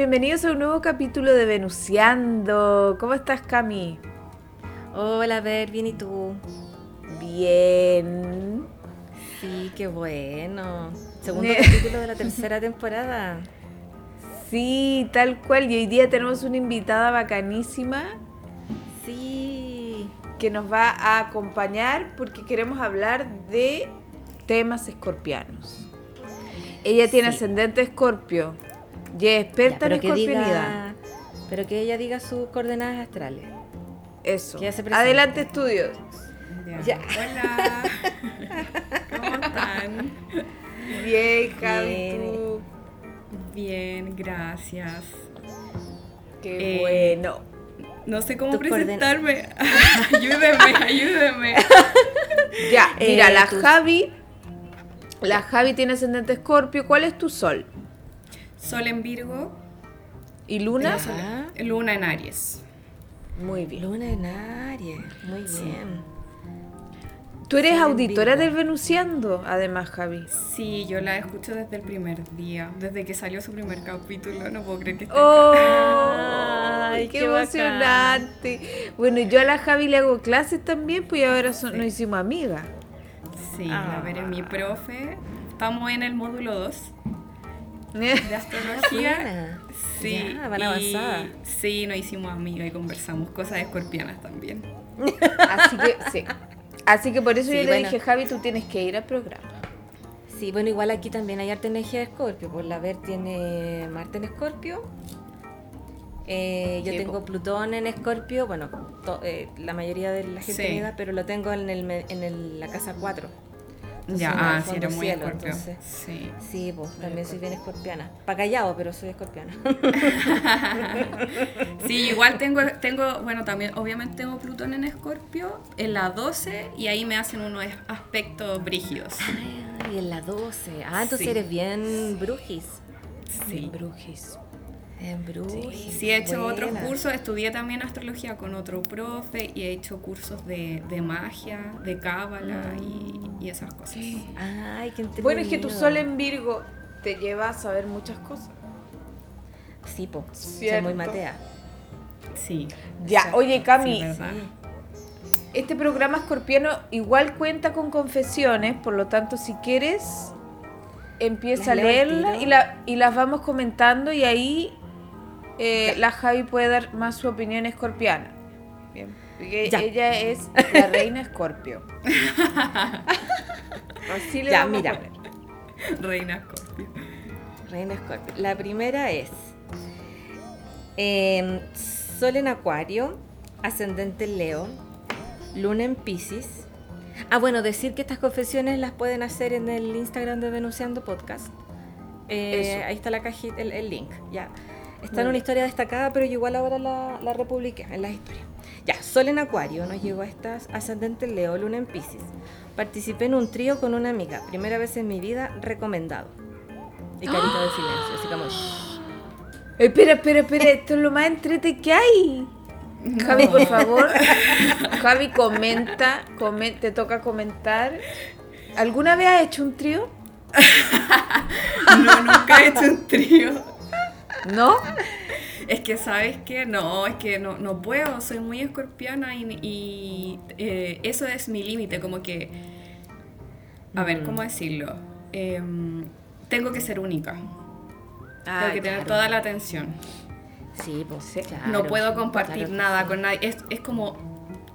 bienvenidos a un nuevo capítulo de Venuseando. ¿Cómo estás, Cami? Hola, Ver, bien y tú. Bien. Sí, qué bueno. Segundo capítulo de la tercera temporada. Sí, tal cual. Y hoy día tenemos una invitada bacanísima. Sí. Que nos va a acompañar porque queremos hablar de temas escorpianos. Ella tiene ascendente escorpio y es experta en escorpionidad. pero que ella diga sus coordenadas astrales. Eso. Adelante, estudios. Ya. Hola. ¿Cómo están? Bien, Javi, ¿tú? Bien, gracias. Qué eh, bueno. No sé cómo presentarme. ayúdenme, ayúdenme. ya, mira, eh, la Javi. La Javi tiene ascendente escorpio. ¿Cuál es tu sol? Sol en Virgo. ¿Y Luna? Luna en Aries. Muy bien. Luna en Aries, muy bien. Tú eres auditora del Venusiando, además, Javi. Sí, yo la escucho desde el primer día, desde que salió su primer capítulo. No puedo creer que esté ¡Oh! ¡Ay, qué, emocionante! Bueno, yo a la Javi le hago clases también, pues ahora nos hicimos amigas. Sí, a ver, es mi profe. Estamos en el módulo 2 de astrología. sí, van avanzada. Sí, nos hicimos amigos y conversamos cosas escorpianas también. Así que, sí. Así que por eso yo le dije, Javi, tú tienes que ir al programa. Sí, bueno, igual aquí también hay arte energía de Escorpio. Por la ver tiene Marte en Escorpio. Eh, yo tengo Plutón en Escorpio. Bueno, eh, la mayoría de la gente sí. pero lo tengo en, el, en la casa 4 ya, ah, sí, era muy cielo, sí. Sí, pues también soy bien escorpiana. Pa' callado, pero soy escorpiana. sí, igual tengo, tengo, bueno, también, obviamente tengo Plutón en Escorpio, en la 12, y ahí me hacen unos aspectos brígidos. Ay, en la 12. Ah, entonces eres bien brujis. Sí. brujis. En Sí, sí, he hecho otros cursos, estudié también astrología con otro profe y he hecho cursos de, magia, de cábala y, esas cosas. Ay, qué Bueno, es que tu sol en Virgo te lleva a saber muchas cosas. Sí, po. Soy muy matea. Sí. Ya, oye, Cami. este programa escorpiano igual cuenta con confesiones, por lo tanto, si quieres, empieza a leerla y, la, y las vamos comentando y ahí eh, la Javi puede dar más su opinión escorpiana. Bien. ella es la reina escorpio. Así le ya, mira. Reina escorpio. Reina escorpio. La primera es em, Sol en Acuario, ascendente en Leo, Luna en Pisces. Ah, bueno, decir que estas confesiones las pueden hacer en el Instagram de Venuseando Podcast. Eh, ahí está la cajita, el link. Ya. Está en una historia destacada, pero igual ahora la, la republiqué en la historia. Ya, Sol en Acuario, nos llegó a estas ascendente Leo, Luna en Pisces. Participé en un trío con una amiga, primera vez en mi vida, recomendado. Y carita de silencio, así como... Espera, espera, espera, esto es lo más entrete que hay. Javi, por favor. Javi, comenta, te toca comentar. ¿Alguna vez has hecho un trío? no, nunca he hecho un trío. ¿No? Es que, ¿sabes qué? No, es que no, no puedo, soy muy escorpiana y, eh, eso es mi límite, como que... A ver, ¿cómo decirlo? Em, tengo que ser única. tengo ah, que tener toda la atención. Sí, pues claro, No puedo compartir nada con nadie. Es, es, como,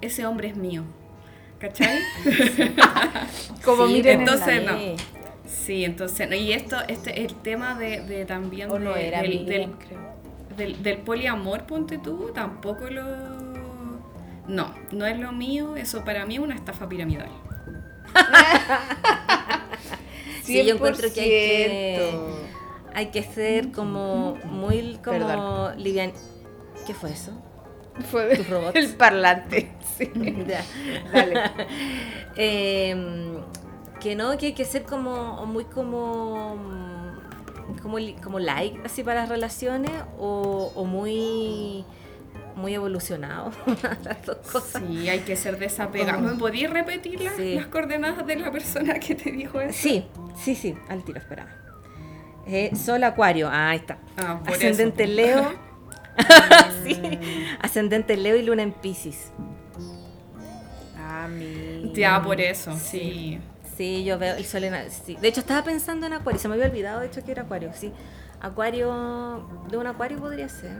ese hombre es mío. ¿Cachai? como miren entonces no. Sí, entonces, y esto, este, el tema de, de también del, del, poliamor, ponte tú, tampoco lo... No, no es lo mío, eso para mí es una estafa piramidal. sí, yo encuentro que hay que, hay que ser como muy como livian. ¿Qué fue eso? Fue el parlante. Sí. Ya, dale. Em, que no, que hay que ser como muy como como, como like así para las relaciones o, o muy muy evolucionado las dos cosas. Sí, hay que ser desapegado. ¿Me podías repetir las, las, coordenadas de la persona que te dijo eso? Sí, sí, sí, al tiro, espera. Eh, Sol Acuario, ah, ahí está. Ah, Ascendente Leo. sí. Ascendente Leo y Luna en Pisces. Ah, mi. Ya, por eso, sí. Sí, yo veo el sol en. Sí. De hecho, estaba pensando en Acuario. Se me había olvidado, de hecho, que era Acuario. Sí. Acuario. De un Acuario podría ser.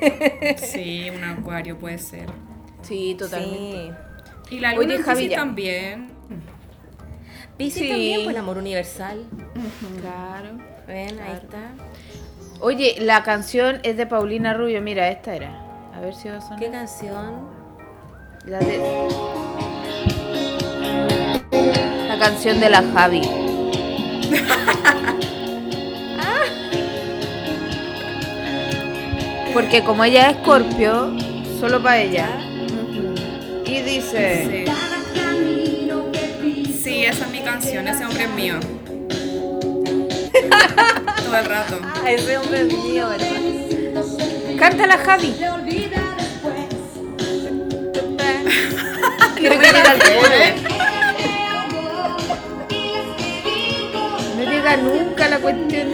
sí, un Acuario puede ser. Sí, totalmente. Y la luna en Pisces también. Pisces también, pues el amor universal. Claro. Ven, ahí está. Oye, la canción es de Paulina Rubio. Mira, esta era. A ver si va a sonar. ¿Qué canción? La de canción de la Javi. Porque como ella es Scorpio, solo para ella. Y dice... Sí. esa es mi canción, ese hombre es mío. Todo el rato. Ah, ese hombre es mío, ¿verdad? Canta la Javi. nunca la cuestión.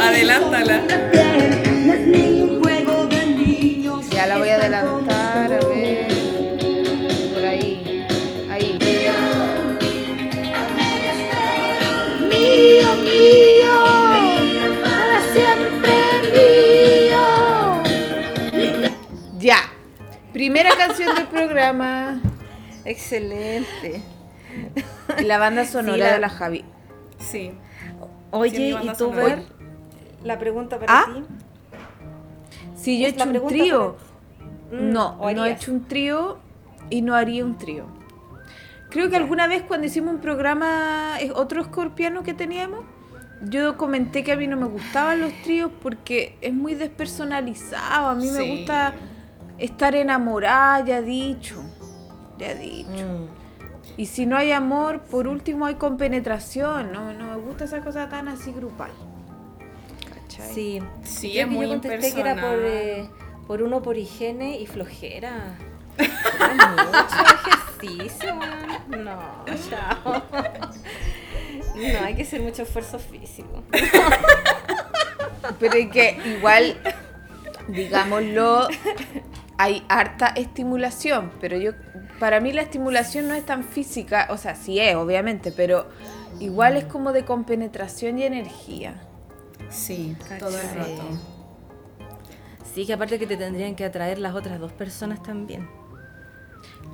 Adelántala. Ya la voy a adelantar, a ver. Por ahí. Ahí. Mío, mío. Para siempre mío. Ya. Primera canción del programa. Excelente. Y la banda sonora de la Javi. Sí. Oye, ¿y tú ver la pregunta para ¿Ah? ti? Si yo he hecho un trío. Mm, no, no he hecho un trío y no haría un trío. Creo que alguna vez cuando hicimos un programa, otro escorpiano que teníamos, yo comenté que a mí no me gustaban los tríos porque es muy despersonalizado. A mí me gusta estar enamorada, ya dicho. Ya dicho. Mm. Y si no hay amor, por último hay compenetración. No, no me gusta esa cosa tan así grupal. ¿Cachai? Sí, sí es muy contesté que era por, eh, por uno por higiene y flojera. mucho ejercicio, No, chao. No, hay que hacer mucho esfuerzo físico. Pero es que igual, digámoslo, hay harta estimulación, pero yo para mí la estimulación no es tan física, o sea, sí es, obviamente, pero igual es como de compenetración y energía. Sí, todo el rato. Sí, que aparte que te tendrían que atraer las otras dos personas también.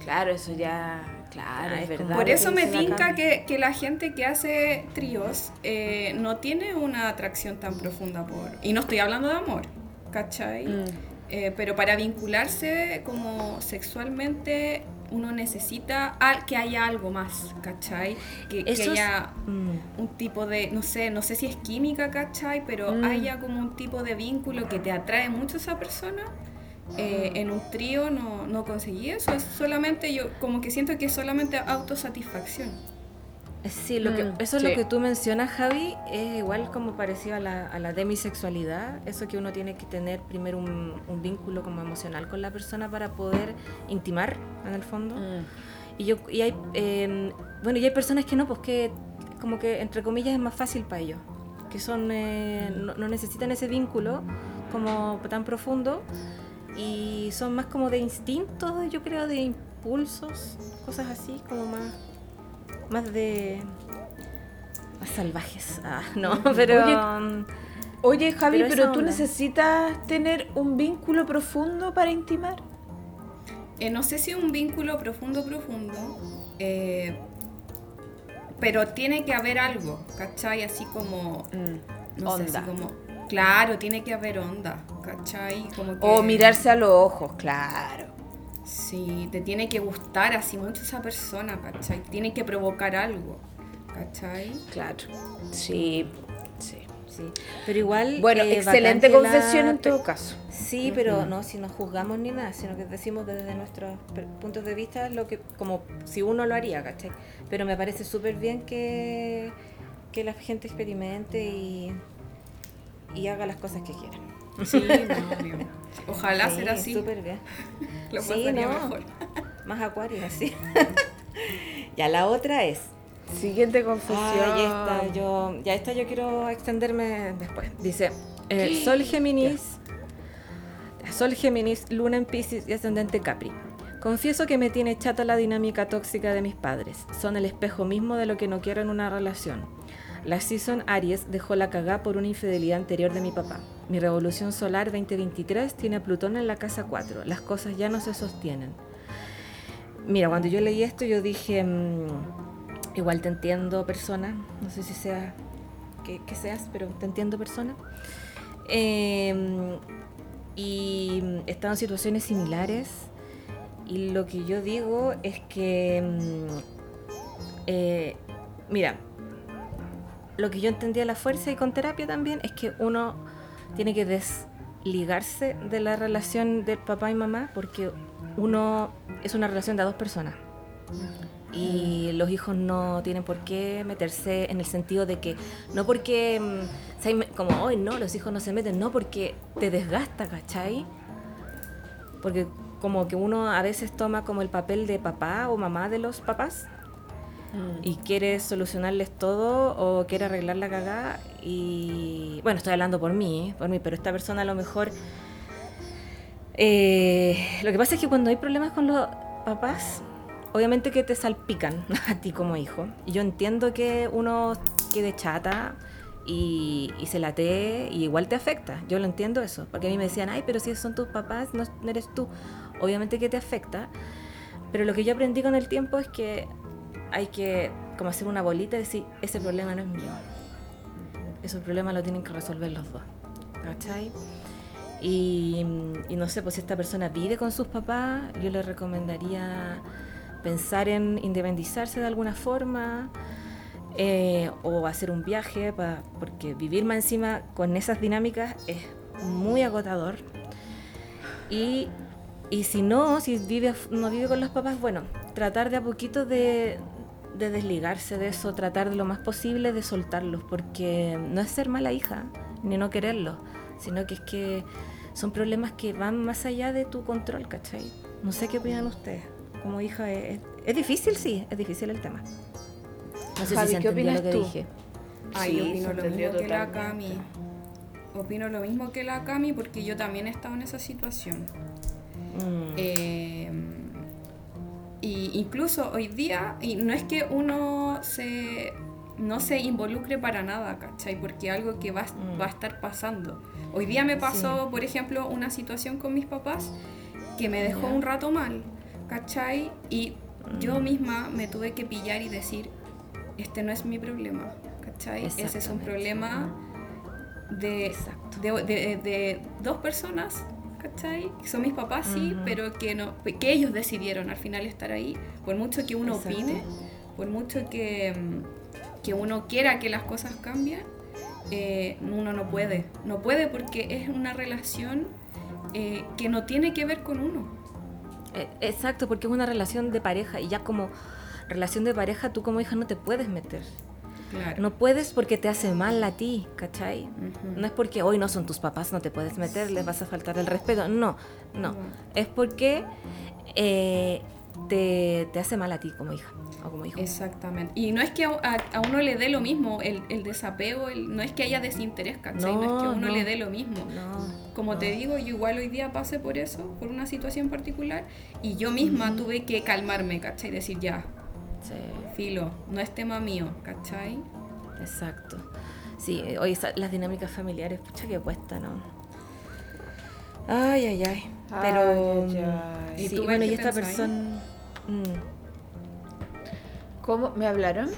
Claro, eso ya, claro, es, verdad. Por eso me tinca que, que, la gente que hace tríos eh, no tiene una atracción tan profunda por... Y no estoy hablando de amor, ¿cachai? Mm. Eh, pero para vincularse como sexualmente uno necesita que haya algo más, ¿cachai? Que, haya mm. un tipo de, no sé, no sé si es química, ¿cachai? Pero mm. haya como un tipo de vínculo que te atrae mucho a esa persona. Eh, en un trío no, no conseguí eso, es solamente yo, como que siento que es solamente autosatisfacción. Sí, lo que, mm, eso es lo que tú mencionas, Javi, es igual como parecido a la, a la demisexualidad, eso que uno tiene que tener primero un, un, vínculo como emocional con la persona para poder intimar, en el fondo. Mm. Y, yo, y hay, em, bueno, y hay personas que no, pues que como que entre comillas es más fácil para ellos, que son, eh, mm. no, no necesitan ese vínculo como tan profundo y son más como de instintos, yo creo, de impulsos, cosas así, como más más de. más salvajes. Ah, no, pero. Oye, Javi, pero, tú necesitas tener un vínculo profundo para intimar. Eh, no sé si un vínculo profundo, profundo. Eh, pero tiene que haber algo, ¿cachai? Así como. Mm, onda. como, claro, tiene que haber onda, ¿cachai? Como O mirarse a los ojos, claro. Sí, te tiene que gustar así mucho esa persona, ¿cachai? Tiene que provocar algo, ¿cachai? Claro. Sí, sí. Sí, pero igual... Bueno, eh, excelente la confesión en todo caso. Sí, pero no si no juzgamos ni nada, sino que decimos desde nuestros puntos de vista lo que, como si uno lo haría, ¿cachai? Pero me parece súper bien que, que la gente experimente y, y haga las cosas que quiera. Sí, no. Ojalá Sí, sea así. Súper bien. Lo Sí, pasaría no. mejor. Más acuario, así. ya la otra es. Siguiente confesión. Ah, ya está, yo, ya esta yo quiero extenderme después. Dice, eh, Sol Géminis, Sol Géminis, Luna en Pisces y ascendente Capri. Confieso que me tiene chata la dinámica tóxica de mis padres. Son el espejo mismo de lo que no quiero en una relación. La Season Aries dejó la cagá por una infidelidad anterior de mi papá. Mi revolución solar 2023 tiene a Plutón en la casa 4. Las cosas ya no se sostienen. Mira, cuando yo leí esto yo dije, mm, igual te entiendo persona, no sé si sea que, seas, pero te entiendo persona. Eh, y estado en situaciones similares y lo que yo digo es que, mm, eh, mira, lo que yo entendí a la fuerza y con terapia también es que uno tiene que desligarse de la relación de papá y mamá porque uno es una relación de dos personas. Y los hijos no tienen por qué meterse en el sentido de que, no porque, mm, como hoy, no, los hijos no se meten, no porque te desgasta, ¿cachai? Porque como que uno a veces toma como el papel de papá o mamá de los papás y quiere solucionarles todo o quiere arreglar la cagada y bueno estoy hablando por mí ¿eh? por mí pero esta persona a lo mejor eh, lo que pasa es que cuando hay problemas con los papás obviamente que te salpican a ti como hijo y yo entiendo que uno quede chata y, y se latee y igual te afecta yo lo entiendo eso porque a mí me decían ay pero si son tus papás no no eres tú obviamente que te afecta pero lo que yo aprendí con el tiempo es que hay que como hacer una bolita y decir, ese problema no es mío. Ese problema lo tienen que resolver los dos. ¿Cachai? Y, no sé, pues si esta persona vive con sus papás, yo le recomendaría pensar en independizarse de alguna forma eh, o hacer un viaje, pa- porque vivir más encima con esas dinámicas es muy agotador. Y, y si no, si vive, no vive con los papás, bueno, tratar de a poquito de, de desligarse de eso, tratar de lo más posible de soltarlos, porque no es ser mala hija, ni no quererlos, sino que es que son problemas que van más allá de tu control, ¿cachai? No sé qué opinan ustedes. Como hija, es, es difícil, sí, es difícil el tema. No sé Javi, si se ¿qué opinas lo que tú? dije. Ay, Sí, opino lo mismo que la. Cami. Opino lo mismo que la Cami porque yo también he estado en esa situación. Mm. Eh, y incluso hoy día, y no es que uno se no se involucre para nada, ¿cachai? Porque algo que va, Mm. va a estar pasando. Hoy día me pasó, por ejemplo, una situación con mis papás que me dejó un rato mal, ¿cachai? Y yo Mm. misma me tuve que pillar y decir, este no es mi problema, ¿cachai? Ese es un problema de, de, de- de dos personas, ¿cachai? Son mis papás, sí, pero que, no, que ellos decidieron al final estar ahí. Por mucho que uno Exacto. opine, por mucho que, mm, que uno quiera que las cosas cambien, eh, uno no puede. No puede porque es una relación eh, que no tiene que ver con uno. Eh, Exacto, porque es una relación de pareja y ya como relación de pareja tú como hija no te puedes meter. Claro. No puedes porque te hace mal a ti, ¿cachai? No es porque hoy no son tus papás, no te puedes meter, les vas a faltar el respeto. No, no. No. Es porque eh, te, te hace mal a ti como hija o como hijo. Exactamente. Y no es que a, a- a uno le dé lo mismo el, el desapego, el- no es que haya desinterés, ¿cachai? No, es que a No, uno no. le dé lo mismo. No. Como no. te digo, yo igual hoy día pasé por eso, por una situación particular, y yo misma tuve que calmarme, ¿cachai? Decir, ya, Filo, no es tema mío, ¿cachai? exacto. Sí, eh, oye, esa- las dinámicas familiares, pucha que cuesta, ¿no? Ay, ay, ay. Pero. Ay, ay, ay. ¿Y tú, bueno, y esta persona. mm, ¿Cómo? ¿Me hablaron?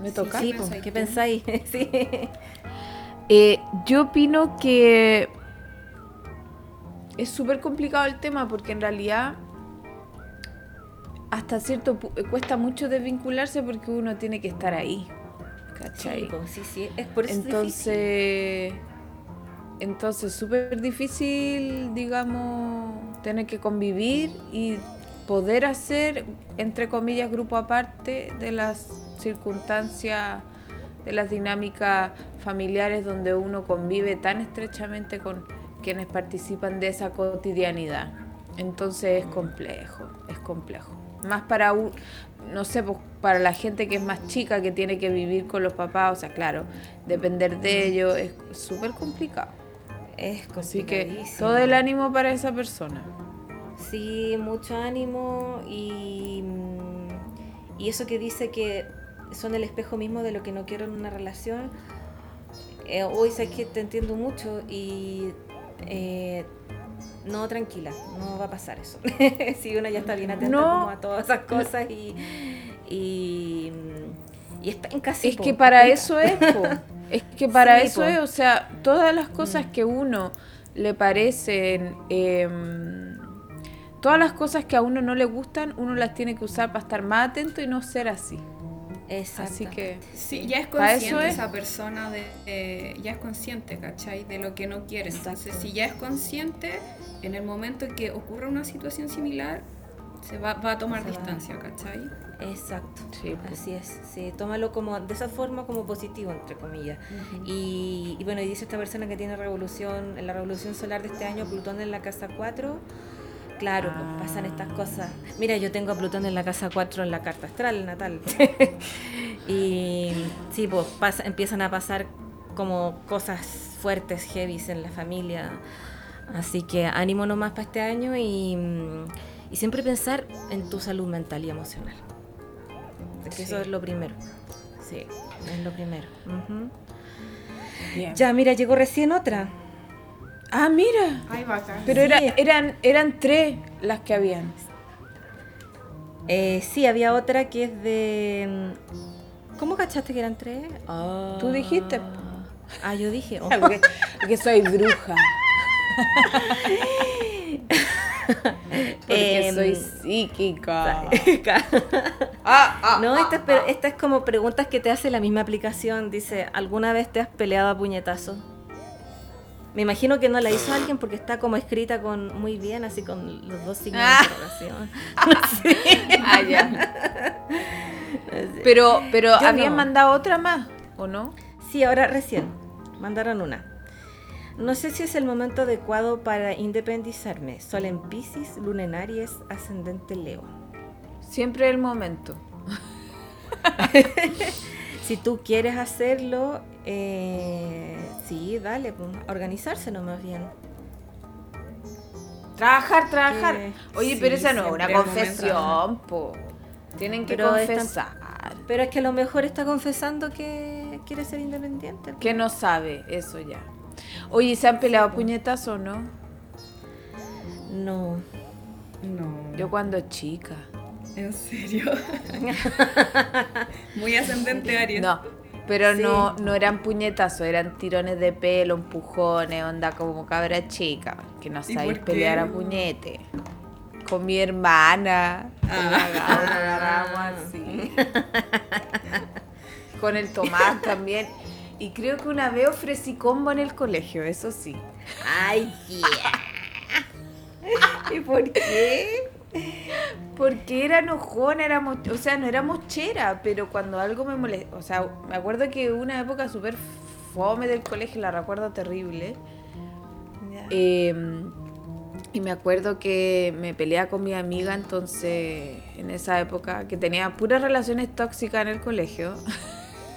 ¿Me Sí, toca? Sí, ¿Qué pues, pensáis ¿qué tú? pensáis? sí. Eh, yo opino que es súper complicado el tema porque en realidad hasta cierto cuesta mucho desvincularse porque uno tiene que estar ahí. ¿Cachai? Sí, sí, sí, es por eso entonces, entonces súper difícil, digamos, tener que convivir y poder hacer, entre comillas, grupo aparte de las circunstancias, de las dinámicas familiares donde uno convive tan estrechamente con quienes participan de esa cotidianidad. Entonces es complejo, es complejo. Más para, no sé, pues, para la gente que es más chica, que tiene que vivir con los papás, o sea, claro, depender de ellos es súper complicado. Es Así que todo el ánimo para esa persona. Sí, mucho ánimo y, y eso que dice que son el espejo mismo de lo que no quiero en una relación. Eh, hoy sé que te entiendo mucho y eh, no, tranquila, no va a pasar eso. si uno ya está bien atenta a todas esas cosas y, y, y en casi. Es que para eso es, es que para eso es, o sea, todas las cosas que uno le parecen, em, todas las cosas que a uno no le gustan, uno las tiene que usar para estar más atento y no ser así. Así que. Sí, ya es consciente esa persona de, ya es consciente, ¿cachai? De lo que no quiere. Entonces, si ya es consciente, en el momento en que ocurra una situación similar, se va, va a tomar distancia, ¿cachai? Exacto, sí, así es. Sí, tómalo como de esa forma como positivo, entre comillas. y, y, bueno, y dice esta persona que tiene revolución, en la revolución solar de este año, Plutón en la casa 4 Claro, pues pasan estas cosas. Mira, yo tengo a Plutón en la casa 4 en la carta astral natal. y sí, pues pasa, empiezan a pasar como cosas fuertes, heavies en la familia. Así que ánimo nomás para este año y, y, siempre pensar en tu salud mental y emocional. Eso es lo primero. Sí, es lo primero. Ya, mira, llegó recién otra. Ah, mira. Pero eran, eran tres las que habían. Eh, sí, había otra que es de. Mm, ¿Cómo cachaste que eran tres? Tú dijiste. Ah, yo dije. Oh. porque, soy bruja. porque em, soy psíquica. Ah, ah, no, esta, es, ah, esta es como preguntas que te hace la misma aplicación. Dice, ¿alguna vez te has peleado a puñetazo? Me imagino que no la hizo alguien porque está como escrita con muy bien, así con los dos signos de ah. interrogación. ah, ya. Pero, pero habían mandado otra más, ¿o no? Sí, ahora recién. Mandaron una. No sé si es el momento adecuado para independizarme. Sol en Pisces, Luna en Aries, ascendente Leo. Siempre el momento. si tú quieres hacerlo, eh, sí, dale, pues, organizarse nomás bien. Trabajar, trabajar. Oye, pero esa no es una confesión, po. Tienen que confesar. pero es que a lo mejor está confesando que quiere ser independiente. Que no sabe, eso ya. Oye, ¿se han peleado puñetas o no? No. No. Yo cuando chica. ¿En serio? Muy ascendente Aries. No, pero no, no eran puñetazos, eran tirones de pelo, empujones, onda como cabra chica, que no sabéis pelear a puñete. Con mi hermana, ah. así. Con el Tomás también. Y creo que una vez ofrecí combo en el colegio, eso sí. Ay, ¿Y por qué? Porque era enojona, era o sea, no era mochera, pero cuando algo me molesta, o sea, me acuerdo que una época súper fome del colegio, la recuerdo terrible. Em, y me acuerdo que me peleaba con mi amiga entonces, en esa época, que tenía puras relaciones tóxicas en el colegio,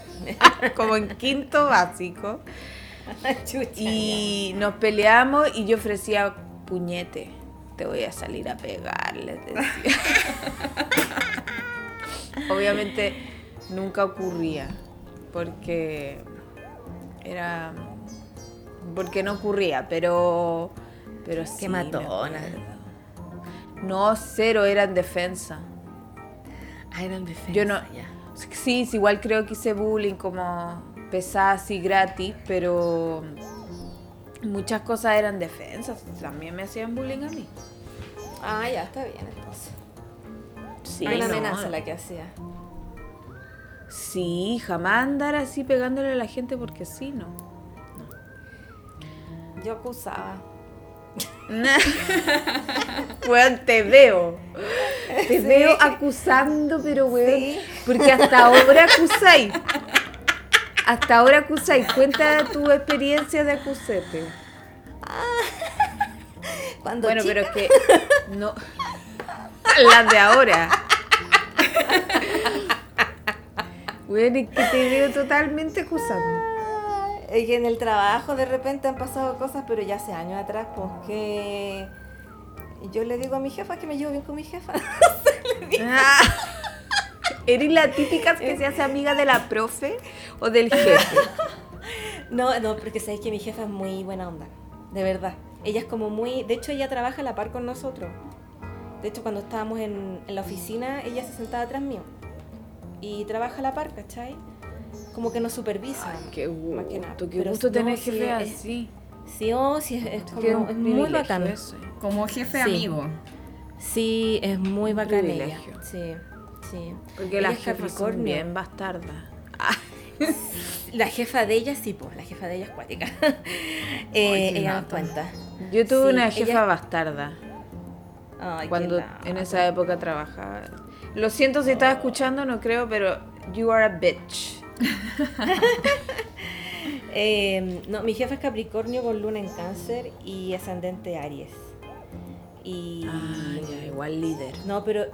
como en quinto básico. y nos peleamos y yo ofrecía puñete te voy a salir a pegar, les decía. Obviamente nunca ocurría, porque era... porque no ocurría, pero... Pero sí. Qué matona. No, cero, era en defensa. Ah, era en defensa. Yo no... Sí, igual creo que hice bullying como pesada así gratis, pero muchas cosas eran defensas. También me hacían bullying a mí. Ah, ya, está bien entonces. Sí, una amenaza la que hacía. Sí, jamás andar así pegándole a la gente porque sí, no. Yo acusaba. Weón, te veo. Te veo acusando, pero weón. Porque hasta ahora acusáis. Hasta ahora acusáis. Cuenta tu experiencia de acusete. Cuando Bueno, chica- pero es que. No. Las de ahora. Weón, es que te veo totalmente acusando. Es que en el trabajo de repente han pasado cosas, pero ya hace años atrás, pues que yo le digo a mi jefa que me llevo bien con mi jefa. Ah. ¿Eres la típica que se hace amiga de la profe o del jefe? No, no, porque sabéis que mi jefa es muy buena onda, de verdad. Ella es como muy, de hecho ella trabaja a la par con nosotros. De hecho cuando estábamos en, en la oficina, ella se sentaba atrás mío y trabaja a la par, ¿cachai? Como que nos supervisa. Qué más que nada. gusto, qué Pero gusto no, tener sí, jefe es- así. Sí, oh, sí, es, es como, es muy bacán. eso. Como jefe Sí. amigo. Sí, es muy bacán ella. privilegio. Sí, sí. Porque Ella es jefas son bien bastardas. La jefa de ella sí, pues, la jefa de ella es cuática. eh, ella nos cuenta. Yo tuve Sí, una jefa ella- bastarda Ay, cuando en esa época trabajaba. Lo siento si estaba escuchando, no creo, pero you are a bitch. Eh, no, mi jefa es Capricornio con luna en cáncer y ascendente Aries. Y... Ah, ya, igual líder. No, pero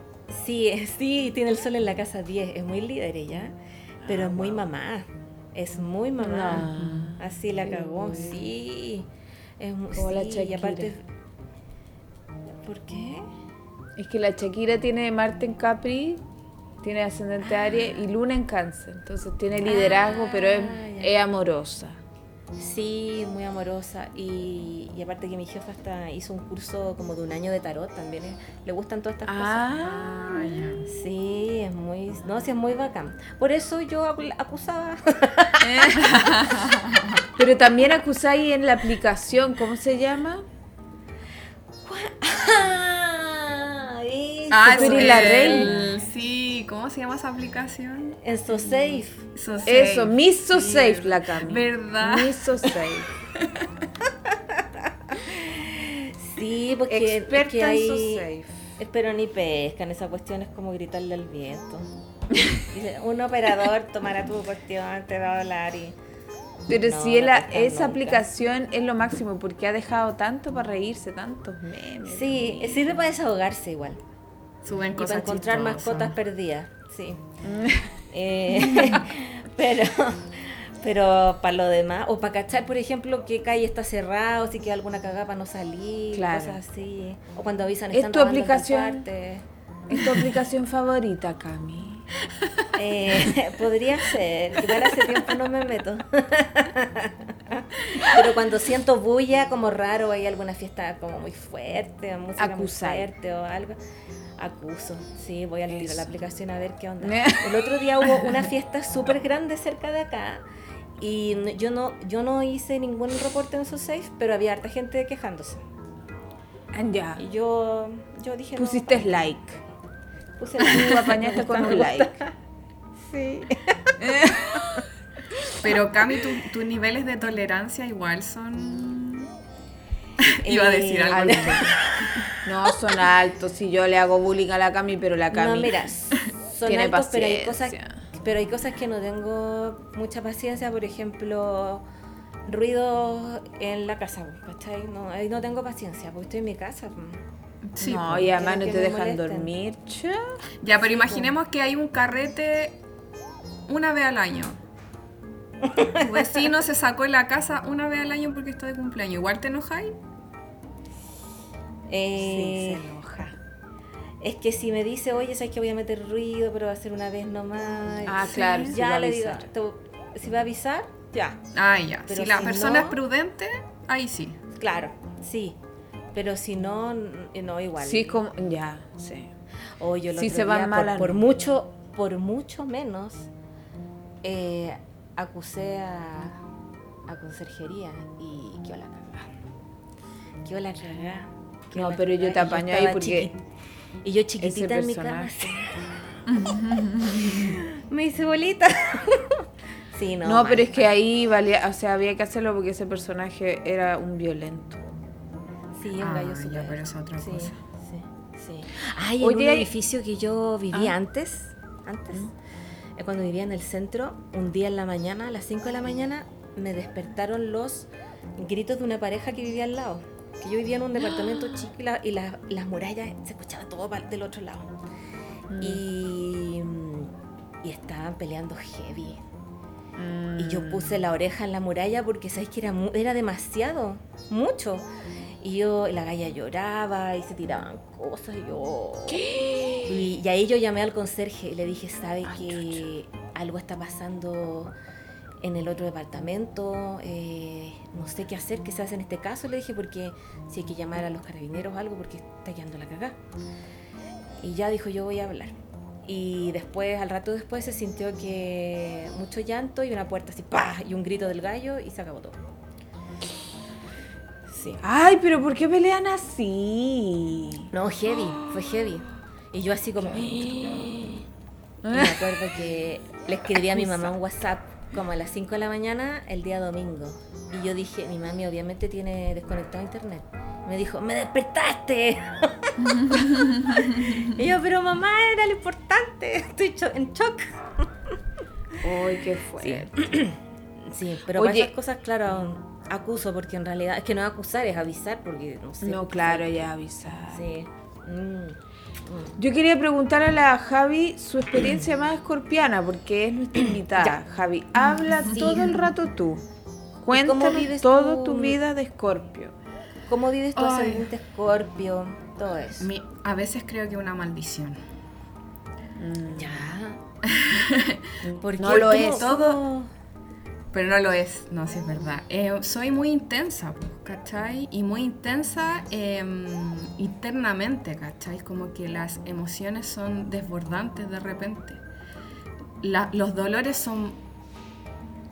sí, sí, tiene el sol en la casa 10. Es muy líder ella, pero Ah, es muy mamá. Es muy mamá. No. Así la cagó, sí. Es muy sí, y aparte... ¿Por qué? Es que la Shakira tiene Marte en Capri, tiene ascendente Aries y Luna en Cáncer. Entonces tiene liderazgo, pero Ah, es amorosa. Sí, muy amorosa. Y, y aparte que mi jefa hasta hizo un curso como de un año de tarot también. ¿eh? Le gustan todas estas Ah, cosas. Sí, es muy... No, sí, es muy bacán. Por eso yo acu- acusaba... Pero también acusáis en la aplicación, ¿cómo se llama? Ah, eso. Tú eres el- la reina. Sí, ¿cómo se llama esa aplicación? En So Safe. So Eso, Safe. Miss So Sí, Safe la Cami. ¿Verdad? Miss So Safe. Sí, porque, Experta porque en So hay- Safe. Pero ni pescan, esa cuestión es como gritarle al viento. Dice, un operador tomará tu cuestión, te va a hablar y... Pero No, si pescan esa nunca. aplicación es lo máximo, porque ha dejado tanto para reírse, tantos memes. Sí, sirve para desahogarse igual. Suben Y cosas para encontrar chistosas. mascotas perdidas, sí. Eh, pero pero para lo demás, o para cachar, por ejemplo, qué calle está cerrada, o si queda alguna cagada para no salir, Claro. cosas así. O cuando avisan ¿Es están tu en tal aplicación? parte. ¿Es tu aplicación favorita, Cami? Eh, podría ser, igual hace tiempo no me meto. Pero cuando siento bulla como raro, hay alguna fiesta como muy fuerte, o música muy Acusar. fuerte o algo, acuso. Sí, voy al tiro a Eso. la aplicación a ver qué onda. El otro día hubo una fiesta súper grande cerca de acá y yo no, yo no hice ningún reporte en SoSafe, pero había harta gente quejándose. Ah, Ya. Y yo, yo dije... Pusiste like. puse Tú apañaste con un like. Sí. Pero Cami, tu- tus niveles de tolerancia igual son... Iba a decir Eh, algo. No, son altos. Si yo le hago bullying a la Cami, pero la Cami No, mira, son tiene altos, pero hay cosas, paciencia. pero hay cosas que no tengo mucha paciencia, por ejemplo, ruido en la casa, ¿cachai? No, ahí no tengo paciencia, porque estoy en mi casa. mm. Sí, no, po. y además no te dejan molesten. dormir. cha. Ya, pero imaginemos que hay un carrete una vez al año. Tu vecino se sacó en la casa una vez al año porque está de cumpleaños. ¿Igual te enojáis? Eh, sí, se enoja. es que si me dice, oye, sabes que voy a meter ruido, pero va a ser una vez nomás. Ah, sí, claro, sí va a le digo, avisar. te- si va a avisar, ya. Ah, ya. Pero si la si persona no- es prudente, ahí sí. Claro, sí. Pero si no, no igual. Sí, como. Ya, sí. O yo Si otro se van por, por mucho, por mucho menos, eh, acusé a, a conserjería y quedó la cagada. Quedó la cagada. No, pero yo te apaño ahí porque Y yo chiquitita en mi cama. Me hice bolita. sí, no. No, pero es que ahí valía, o sea, había que hacerlo porque ese personaje era un violento. Sí, un ah, gallo super. pero es otra cosa. Sí, sí. Ay, en un edificio que yo vivía ah. antes, antes, mm. cuando vivía en el centro, un día en la mañana, a las 5 de la mañana, me despertaron los gritos de una pareja que vivía al lado. Que yo vivía en un departamento chico y, las murallas se escuchaba todo del otro lado. Mm. Y, y estaban peleando heavy. Y yo puse la oreja en la muralla porque sabes que era, era demasiado, mucho. Y yo, la galla lloraba y se tiraban cosas. Y yo. Y, ahí yo llamé al conserje y le dije, ¿sabe que algo está pasando en el otro departamento? Eh, no sé qué hacer, qué se hace en este caso. Le dije, porque si hay que llamar a los carabineros o algo, porque está quedando la cagada. Y ya dijo, yo voy a hablar. Y después, al rato después, se sintió que mucho llanto y una puerta así, ¡pah! y un grito del gallo y se acabó todo. Sí. Ay, pero ¿por qué pelean así? No, heavy, fue heavy. Y yo así como... y me acuerdo que le escribí a mi mamá un WhatsApp como a las 5 de la mañana el día domingo. Y yo dije, mi mami obviamente tiene desconectado internet. Me dijo, me despertaste. y yo, pero mamá, era lo importante. Estoy en shock. Uy, qué fuerte. Sí, pero para esas cosas, claro, acuso porque en realidad es que no acusar, es avisar porque no sé. No, claro, ya avisar. Sí. Mm. Yo quería preguntar a la Javi su experiencia más escorpiana, porque es nuestra invitada. Javi, habla todo el rato tú. Cuéntanos todo tu... vida de escorpio. ¿Cómo vives tu ascendente escorpio? Todo eso. a veces creo que una maldición. Mm. Ya. porque no lo es. Todo pero no lo es, no, si es verdad. Eh, soy muy intensa, ¿cachai? Y muy intensa em, internamente, ¿cachai? Como que las emociones son desbordantes de repente. los dolores son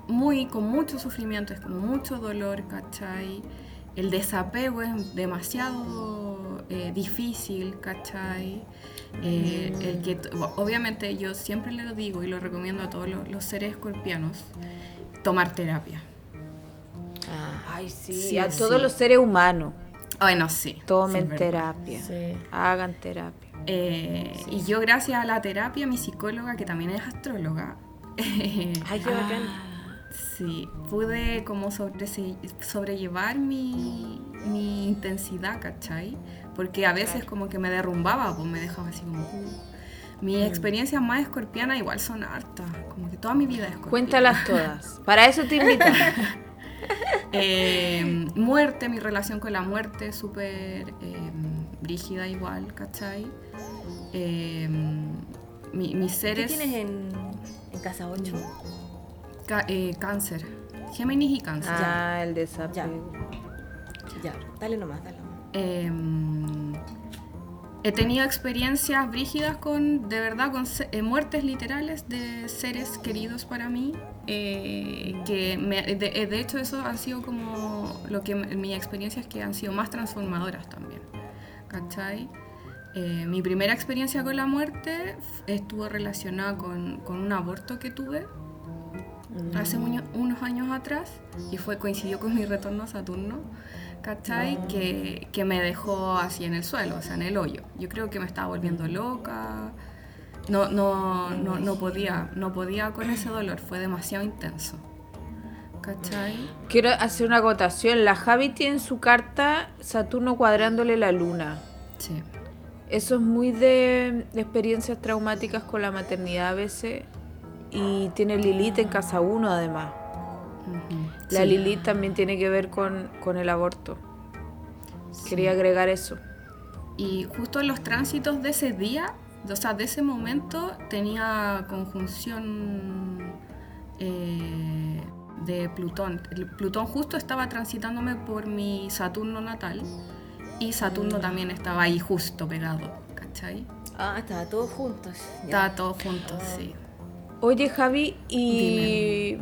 muy, con mucho sufrimiento, es como mucho dolor, ¿cachai? El desapego es demasiado eh, difícil, ¿cachai? Eh, que, obviamente yo siempre le digo y lo recomiendo a todos los, los seres escorpianos tomar terapia. Ah, Ay, sí, a todos los seres humanos. Bueno, sí. Tomen terapia. Hagan terapia. Eh, y yo, gracias a la terapia, mi psicóloga, que también es astróloga. Ay, qué bacán. Sí, pude como sobre, sobrellevar mi, mi intensidad, ¿cachai? Porque a veces como que me derrumbaba, pues me dejaba así como... Uh, mis mm. experiencias más escorpianas igual son hartas, como que toda mi vida es escorpiana. Cuéntalas todas, para eso te invitamos. Eh, muerte, mi relación con la muerte súper eh, brígida igual, ¿cachai? Eh, mis seres... ¿Qué tienes en, casa 8? cáncer, Géminis y cáncer. Ah, el desapego. Ya. ya, dale nomás, dale nomás. He tenido experiencias brígidas con, de verdad, con eh, muertes literales de seres queridos para mí, eh, que eh, de, hecho eso ha sido como lo que mi experiencia es que han sido más transformadoras también, ¿cachai? mi primera experiencia con la muerte estuvo relacionada con, con un aborto que tuve hace mm. unos años atrás y fue coincidió con mi retorno a Saturno. ¿Cachai? Que, que, me dejó así en el suelo, o sea, en el hoyo. Yo creo que me estaba volviendo loca. No, no, no, no podía, no podía con ese dolor, fue demasiado intenso. ¿Cachai? Quiero hacer una acotación. La Javi tiene en su carta Saturno cuadrándole la luna. Sí. Eso es muy de, experiencias traumáticas con la maternidad a veces. Y tiene Lilith en casa 1 además. La Lilith también tiene que ver con, el aborto. Quería agregar eso. Y justo en los tránsitos de ese día, o sea, de ese momento, tenía conjunción eh, de Plutón. Plutón justo estaba transitándome por mi Saturno natal y Saturno mm. también estaba ahí justo pegado, ¿cachai? Ah, estaba todos juntos. Estaba todos juntos, sí. Oye, Javi, y...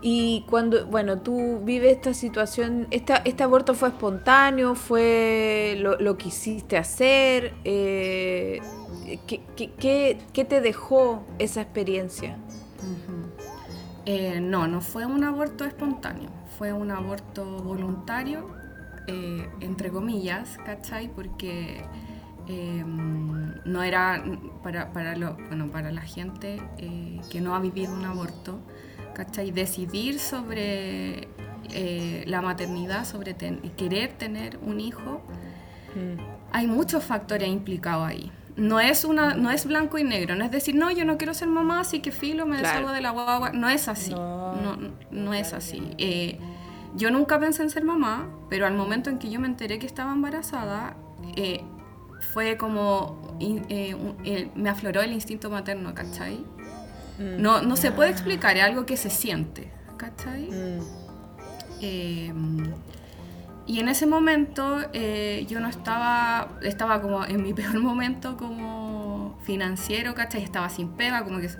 Y cuando, bueno, tú vives esta situación, esta, este aborto fue espontáneo, fue lo, lo que hiciste hacer, eh, ¿qué, qué, qué, te dejó esa experiencia? Eh, no, no fue un aborto espontáneo, fue un aborto voluntario, eh, entre comillas, ¿cachai? Porque eh, no era para, para, lo, bueno, para la gente que no ha vivido un aborto, ¿cachai? Decidir sobre eh, la maternidad, sobre ten- querer tener un hijo, hay muchos factores implicados ahí. No es, una, no es blanco y negro, no es decir, no, yo no quiero ser mamá, así que filo, me Claro. deshago de la guagua. No es así, No. no, no, es así. Eh, yo nunca pensé en ser mamá, pero al momento en que yo me enteré que estaba embarazada, eh, fue como, eh, eh, me afloró el instinto materno, ¿cachai? Mm. No, no se puede explicar, es algo que se siente, ¿cachai? Mm. Eh, y en ese momento eh, yo no estaba, estaba como en mi peor momento como financiero, ¿cachai? Estaba sin pega, como que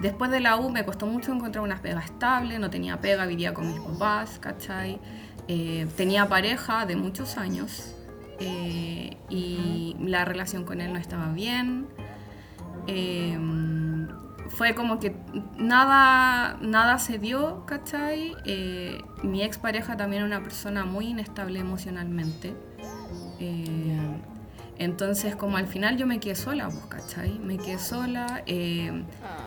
después de la U me costó mucho encontrar una pega estable, no tenía pega, vivía con mis papás, ¿cachai? Eh, tenía pareja de muchos años eh, y la relación con él no estaba bien. Eh, fue como que nada, nada se dio, ¿cachai? Eh, mi expareja también era una persona muy inestable emocionalmente. Eh, entonces, como al final yo me quedé sola, pues, ¿cachai? Me quedé sola. eh,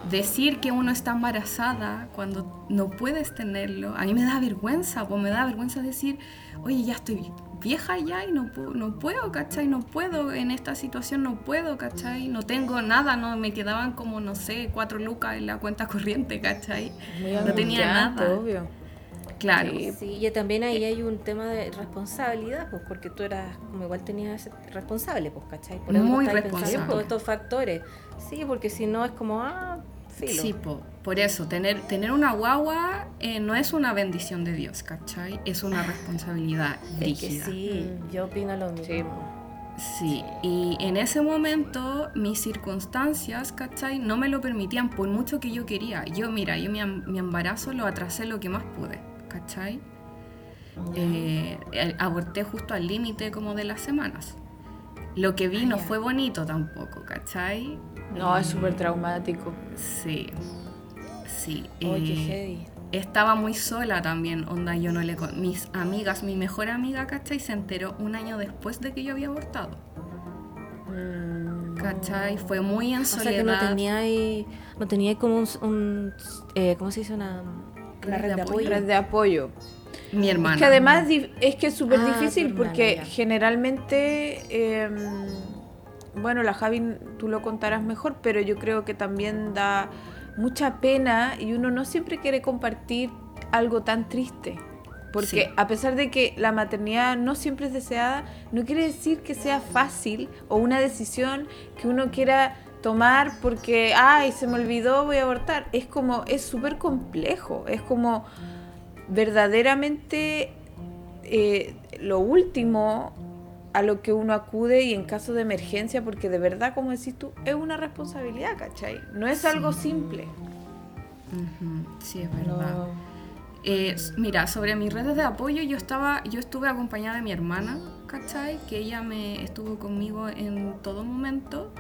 decir que uno está embarazada cuando no puedes tenerlo, a mí me da vergüenza, pues me da vergüenza decir, oye, ya estoy vieja ya y no, pu- no puedo, ¿cachai? No puedo, en esta situación no puedo, ¿cachai? No tengo nada, no me quedaban como, no sé, cuatro lucas en la cuenta corriente, ¿cachai? Muy no tenía nada. obvio. Claro. Sí. Sí, y también ahí hay un tema de responsabilidad, pues porque tú eras, como igual tenías responsable, pues, ¿cachai? Por Muy responsable. todos estos factores. Sí, porque si no es como, ah, filo. Sí, po, por eso, tener, tener una guagua eh, no es una bendición de Dios, ¿cachai? Es una responsabilidad Es que rígida. sí, yo opino lo mismo. Sí. Sí, y en ese momento mis circunstancias, ¿cachai? No me lo permitían por mucho que yo quería. Yo, mira, yo mi, mi embarazo lo atrasé lo que más pude, ¿cachai? Eh, el- aborté justo al límite como de las semanas. Lo que vi no fue bonito tampoco, ¿cachai? No, es súper traumático. Sí, sí. Oye, qué eh, heavy. estaba muy sola también, onda, yo no le... con- Mis amigas, mi mejor amiga, ¿cachai? Se enteró un año después de que yo había abortado. Mm. ¿Cachai? Fue muy en O sea que no soledad. tenía ahí, no tenía ahí como un, un, eh, ¿cómo se dice? Una, una red de apoyo. Red de apoyo. Mi hermana. Es que además es que es súper Ah, difícil porque ya. generalmente, eh, bueno, la Javi tú lo contarás mejor, pero yo creo que también da mucha pena y uno no siempre quiere compartir algo tan triste. Porque Sí. a pesar de que la maternidad no siempre es deseada, no quiere decir que sea fácil o una decisión que uno quiera tomar porque, ay, se me olvidó, voy a abortar. Es como, es súper complejo, es como verdaderamente eh, lo último a lo que uno acude y en caso de emergencia, porque de verdad, como decís tú, es una responsabilidad, ¿cachai? No es algo simple. Sí, es verdad. No. Eh, mira, sobre mis redes de apoyo, yo estaba, yo estuve acompañada de mi hermana, ¿cachai? Que ella me estuvo conmigo en todo momento.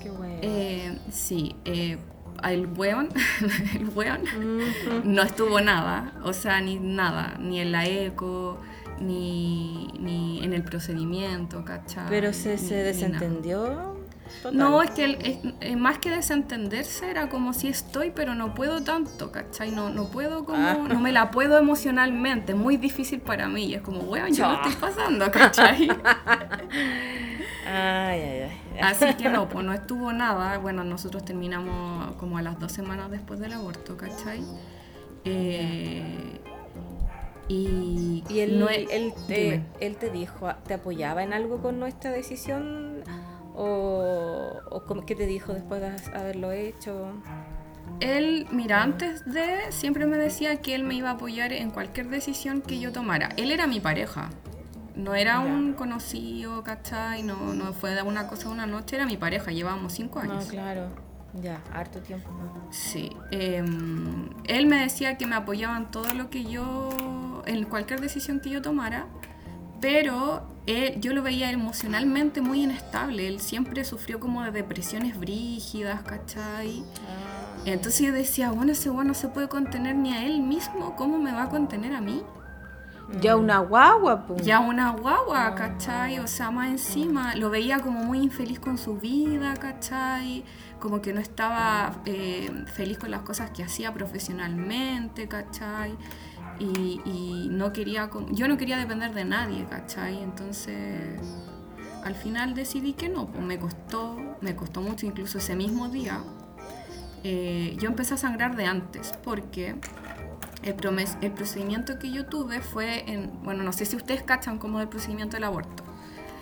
Qué bueno. Eh, sí, eh, el weón, el weón Ujú. no estuvo nada, o sea, ni nada, ni en la eco, ni, ni en el procedimiento, ¿cachai? Pero se, se ni desentendió. Total. No, es que el- es- más que desentenderse era como si estoy, pero no puedo tanto, ¿cachai? No, no puedo como, Ah. no me la puedo emocionalmente, es muy difícil para mí, y es como, weón, yo lo estoy pasando, ¿cachai? Ay, ay, ay. Así que no, pues no estuvo nada, bueno, nosotros terminamos como a las dos semanas después del aborto, ¿cachai? Eh, y, ¿Y él, no es- él, te, él te dijo, te apoyaba en algo con nuestra decisión? ¿O, o qué te dijo después de haberlo hecho? Él, mira, antes de, siempre me decía que él me iba a apoyar en cualquier decisión que yo tomara. Él era mi pareja. No era Ya. un conocido, ¿cachai? No, no fue de una cosa una noche, era mi pareja, llevábamos cinco No, años. claro. Ya, harto tiempo. Sí. em, él me decía que me apoyaba en todo lo que yo, en cualquier decisión que yo tomara, pero él- yo lo veía emocionalmente muy inestable. Él siempre sufrió como de depresiones brígidas, ¿cachai? Entonces yo decía, bueno, ese bueno no se puede contener ni a él mismo, ¿cómo me va a contener a mí? Ya una guagua, pues. Ya una guagua, ¿cachai? O sea, más encima, lo veía como muy infeliz con su vida, ¿cachai? Como que no estaba eh, feliz con las cosas que hacía profesionalmente, ¿cachai? Y, y no quería, yo no quería depender de nadie, ¿cachai? Entonces, al final decidí que no, pues me costó, me costó mucho, incluso ese mismo día. eh, yo empecé a sangrar de antes, porque el, promes- el procedimiento que yo tuve fue en, bueno, no sé si ustedes cachan como del procedimiento del aborto.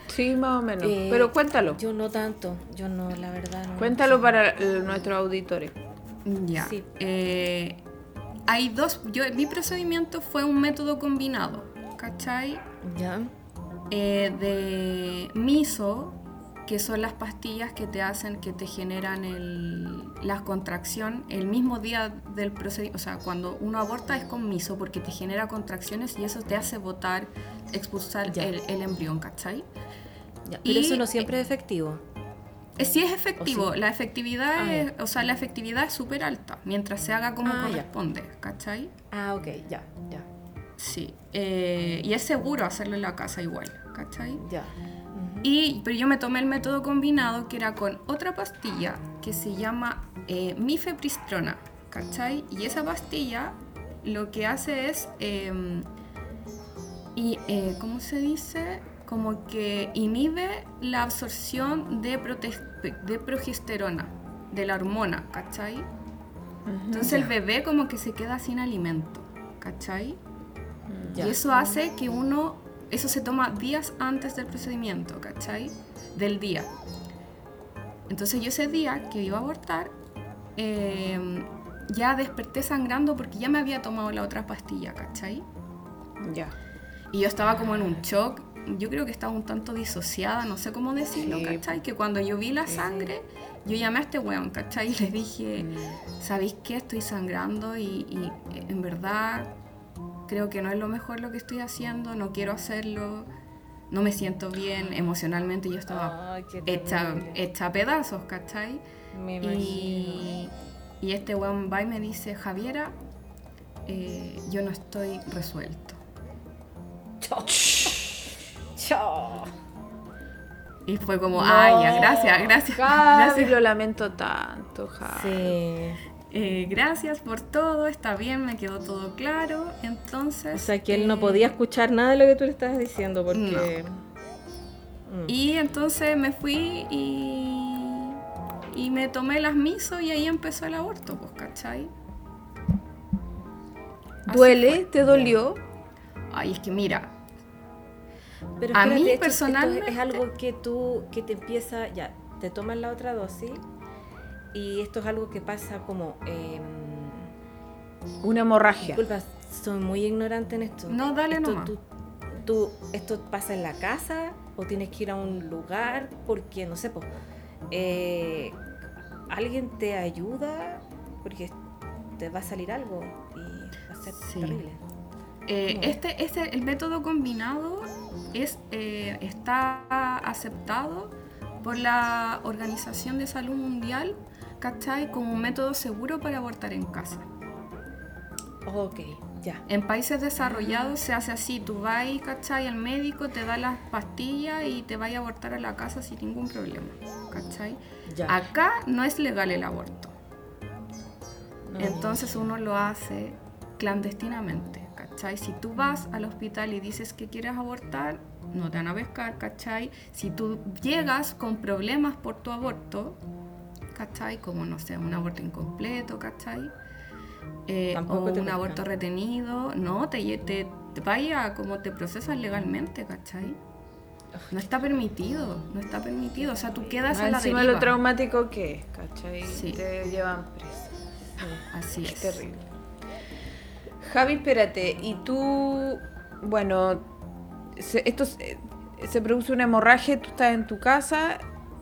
Sí, más o menos. Eh, Pero cuéntalo. Yo no tanto, yo no, la verdad. No, Cuéntalo para eh, nuestros auditores. Ya. Sí. Eh, hay dos, yo, mi procedimiento fue un método combinado, ¿cachai? Ya. Eh, de miso, que son las pastillas que te hacen, que te generan el, la contracción el mismo día del procedimiento. O sea, cuando uno aborta es con miso porque te genera contracciones y eso te hace botar, expulsar el, el embrión, ¿cachai? ya. Y- Pero eso no siempre es efectivo. Eh, Sí es efectivo, la efectividad Ah, es, o sea, la efectividad es súper alta, mientras se haga como Ah, ya. corresponde, ¿cachai? Ah, ok, ya, ya, Sí. Eh, y es seguro hacerlo en la casa igual, ¿cachai? ya. Y, pero yo me tomé el método combinado que era con otra pastilla que se llama eh, mifepristrona, ¿cachai? Y esa pastilla lo que hace es, eh, y, eh, ¿cómo se dice? Como que inhibe la absorción de, de progesterona, de la hormona, ¿cachai? Entonces el bebé como que se queda sin alimento, ¿cachai? Y eso hace que uno, eso se toma días antes del procedimiento, ¿cachai? Del día. Entonces yo ese día que iba a abortar, eh, ya desperté sangrando porque ya me había tomado la otra pastilla, ¿cachai? Ya. Y yo estaba como en un shock, yo creo que estaba un tanto disociada, no sé cómo decirlo, Sí. ¿cachai? Que cuando yo vi la sangre, yo llamé a este weón, ¿cachai? Y le dije, ¿sabéis qué? Estoy sangrando y, y, en verdad creo que no es lo mejor lo que estoy haciendo, no quiero hacerlo, no me siento bien, emocionalmente yo estaba Ay, qué hecha, terrible. hecha a pedazos, ¿cachai? Me. Y, y este weón va y me dice, Javiera, eh, yo no estoy resuelto. Chao. Chao. Y fue como, ay, ya, gracias, gracias, Javi, gracias. lo lamento tanto, Javi. Sí. Eh, gracias por todo, está bien, me quedó todo claro. Entonces. O sea que él no eh, podía escuchar nada de lo que tú le estabas diciendo porque. Mm. Y entonces me fui y. Y me tomé las miso y ahí empezó el aborto, pues, ¿cachai? Así ¿Duele? ¿Te dolió? Ay, es que mira, Pero A mí, espérate, personalmente- es algo que tú, que te empieza, ya, te tomas la otra dosis y esto es algo que pasa como, eh, Una hemorragia. disculpa, soy muy ignorante en esto. No, dale esto, nomás. tú- tú- ¿Esto pasa en la casa o tienes que ir a un lugar? Porque, no sé, po, eh, ¿alguien te ayuda? Porque te va a salir algo y va a ser Sí. terrible. Eh, este, este, el método combinado es, eh, está aceptado por la Organización de Salud Mundial, ¿cachai? Como un método seguro para abortar en casa. Ok, ya. En países desarrollados se hace así, tú vas, ¿cachai? Al médico te da las pastillas y te vas a abortar a la casa sin ningún problema, ¿cachai? Ya. Acá no es legal el aborto. No. Entonces uno lo hace clandestinamente, ¿cachai? Si tú vas al hospital y dices que quieres abortar, no te van a pescar, ¿cachai? Si tú llegas con problemas por tu aborto, ¿cachai? Como, no sé, un aborto incompleto, ¿cachai? Eh, o un aborto retenido, no, te, te, te vaya como te procesan legalmente, ¿cachai? No está permitido, no está permitido, o sea, tú quedas Más a la encima deriva. lo traumático que es, ¿cachai? Sí. Te llevan preso. Así Es es. terrible. Javi, espérate, y tú, bueno, se, esto se, se produce una hemorragia, tú estás en tu casa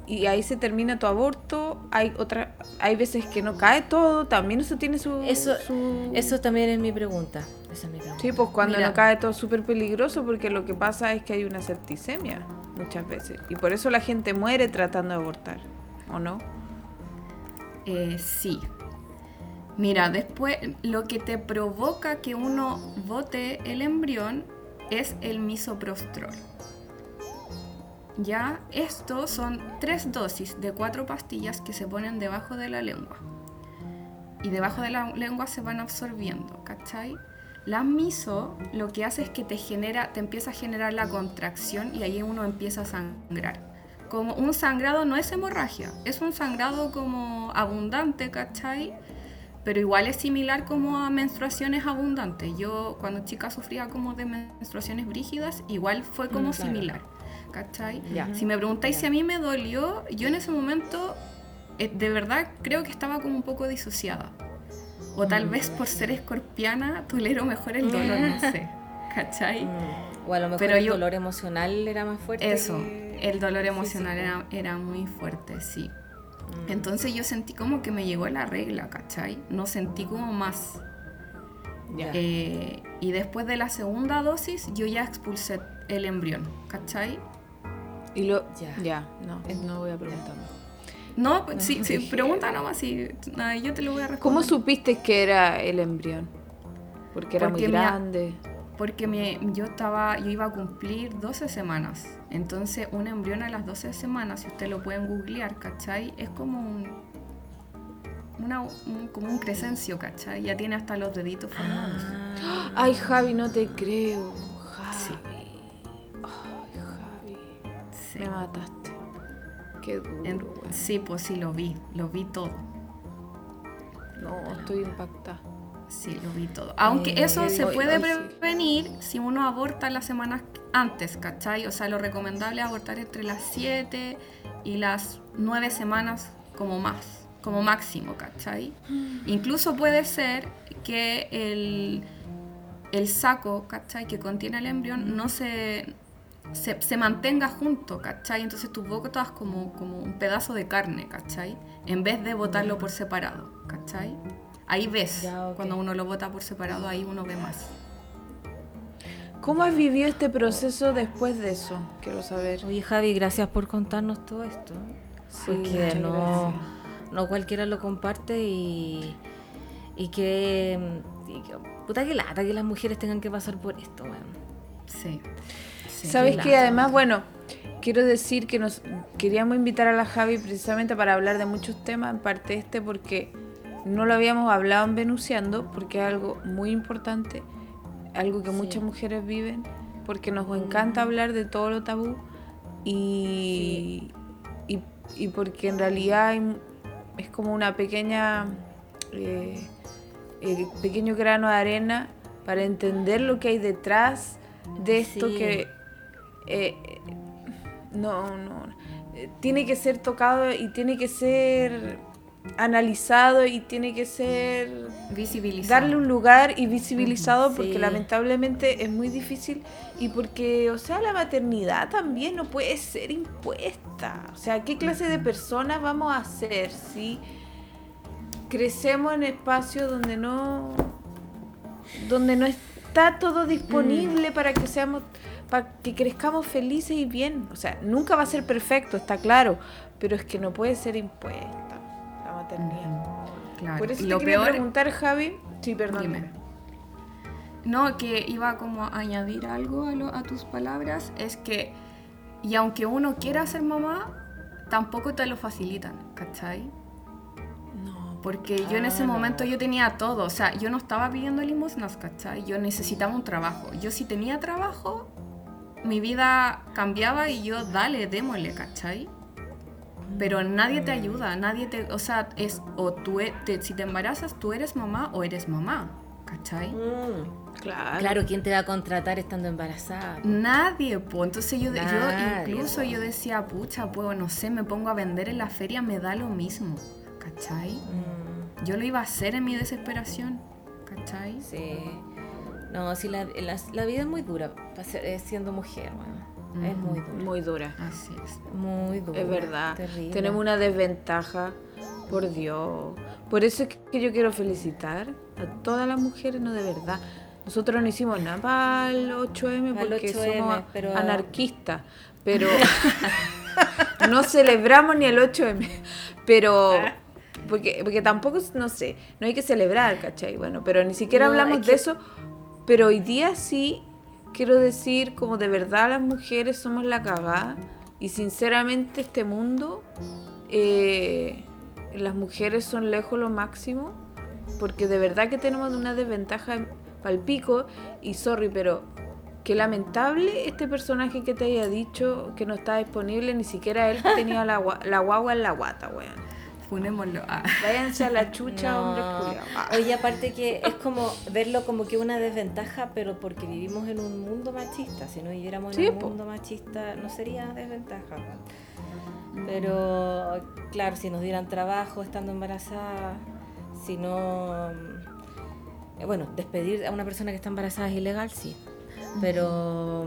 y ahí se termina tu aborto. Hay otra, hay veces que no cae todo, también eso tiene su... Eso, su- eso también es mi pregunta. Esa es mi pregunta. Sí, pues cuando Mira, no cae todo es súper peligroso porque lo que pasa es que hay una septicemia muchas veces. Y por eso la gente muere tratando de abortar, ¿o no? Eh, sí. Mira, después lo que te provoca que uno bote el embrión es el misoprostrol. Ya, estos son tres dosis de cuatro pastillas que se ponen debajo de la lengua. Y debajo de la lengua se van absorbiendo, ¿cachai? La miso lo que hace es que te genera, te empieza a generar la contracción y ahí uno empieza a sangrar. Como un sangrado no es hemorragia, es un sangrado como abundante, ¿cachai? Pero igual es similar como a menstruaciones abundantes. Yo cuando chica sufría como de menstruaciones brígidas, igual fue como Mm, claro. similar, Si me preguntáis si a mí me dolió, yo en ese momento eh, de verdad creo que estaba como un poco disociada. O tal vez por ser escorpiana tolero mejor el dolor, no sé. ¿Cachai? Mm, O a lo mejor Pero el yo- dolor emocional era más fuerte. Eso, que el dolor emocional era, era muy fuerte, sí. Mm. Entonces yo sentí como que me llegó la regla, ¿cachai? No sentí como más. Ya. Eh, y después de la segunda dosis yo ya expulsé el embrión, ¿cachai? Y lo... Ya. Ya, no, no voy a preguntar más. No, sí, sí, pregunta nomás, sí, nada, yo te lo voy a responder. ¿Cómo supiste que era el embrión? Porque era Porque muy grande. Porque me- yo estaba, yo iba a cumplir 12 semanas. Entonces, un embrión a las 12 semanas, si ustedes lo pueden googlear, ¿cachai? Es como un, una- un- como un crecencio, ¿cachai? Ya tiene hasta los deditos formados. Ah, Ay, Javi, no te creo. Sí. Javi. Javi. Sí. Me mataste. Qué duro. En- sí, pues sí, lo vi, lo vi todo. No, estoy impactada. Sí, lo vi todo. Aunque Eh, eso se hoy- puede hoy sí. prevenir si uno aborta las semanas antes, ¿cachai? O sea, lo recomendable es abortar entre las 7 y las 9 semanas como más, como máximo, ¿cachai? Incluso puede ser que el, el saco, ¿cachai? Que contiene el embrión no se, se, se mantenga junto, ¿cachai? Entonces tú botas como, como un pedazo de carne, ¿cachai? En vez de botarlo por separado, ¿cachai? Ahí ves, Ya, cuando uno lo bota por separado, ahí uno ve más. ¿Cómo has vivido este proceso después de eso? Quiero saber. Oye, Javi, gracias por contarnos todo esto. Sí, porque no, cualquiera lo comparte y, y que, y que- Puta que lata que las mujeres tengan que pasar por esto, weón. Sí. ¿Sabes que. Además, bueno, quiero decir que nos queríamos invitar a la Javi precisamente para hablar de muchos temas, en parte este porque no lo habíamos hablado en Venuciando, porque es algo muy importante, algo que Sí. muchas mujeres viven, porque nos encanta hablar de todo lo tabú y, y, y porque en realidad hay- es como una pequeña... eh, eh, pequeño grano de arena para entender lo que hay detrás de esto Sí. que eh, no, no, eh, tiene que ser tocado y tiene que ser analizado y tiene que ser Visibilizar. darle un lugar y visibilizado Sí. porque lamentablemente es muy difícil y porque, o sea, la maternidad también no puede ser impuesta. O sea, ¿qué clase de personas vamos a ser si crecemos en espacios donde no donde no está todo disponible para que seamos para que crezcamos felices y bien? O sea, nunca va a ser perfecto, está claro, pero es que no puede ser impuesta la maternidad. Claro. Por eso y te lo quería peor, preguntar, Javi. Sí, perdón. No, que iba como a añadir algo a, lo- a tus palabras, es que, y aunque uno quiera ser mamá, tampoco te lo facilitan, ¿cachai? No, Porque yo en ese Ah, no. momento yo tenía todo, o sea, yo no estaba pidiendo limosnas, ¿cachai? Yo necesitaba un trabajo. Yo si tenía trabajo, mi vida cambiaba y yo, dale, démosle, ¿cachai? Pero nadie te ayuda, nadie te, o sea, es, o tú, e- te- si te embarazas, tú eres mamá o eres mamá, ¿cachai? claro. Claro, ¿quién te va a contratar estando embarazada? Nadie, pues. Entonces yo, yo Nadie, incluso po. yo decía, pucha, pues no sé, me pongo a vender en la feria, me da lo mismo, ¿cachai? Mm, Yo lo iba a hacer en mi desesperación, ¿cachai? sí. No, sí, la, la- la vida es muy dura ser- eh, siendo mujer. Es muy dura. Muy dura. Así es. Muy dura. Es verdad. terrible. Tenemos una desventaja. Por Dios. Por eso es que yo quiero felicitar a todas las mujeres, no de verdad. Nosotros no hicimos nada para el 8M Para el porque 8M, somos pero- anarquistas. Pero no celebramos ni el 8M. Pero. Porque, porque tampoco, no sé, no hay que celebrar, ¿cachai? Bueno, pero ni siquiera No, hablamos es de eso. Pero hoy día sí quiero decir, como de verdad las mujeres somos la cagada. Y sinceramente este mundo, eh, las mujeres son lejos lo máximo. Porque de verdad que tenemos una desventaja pal pico. Y sorry, pero qué lamentable este personaje que te haya dicho que no está disponible. Ni siquiera él tenía la, la guagua en la guata, weón. Funémoslo. Ah. Váyanse a la chucha, No. culiados. Ah. Oye, aparte que es como verlo como que una desventaja, pero porque vivimos en un mundo machista. Si no viviéramos Sí, en un po. mundo machista, no sería desventaja. Pero, claro, si nos dieran trabajo estando embarazada, si no. eh, Bueno, despedir a una persona que está embarazada es ilegal, sí. Pero.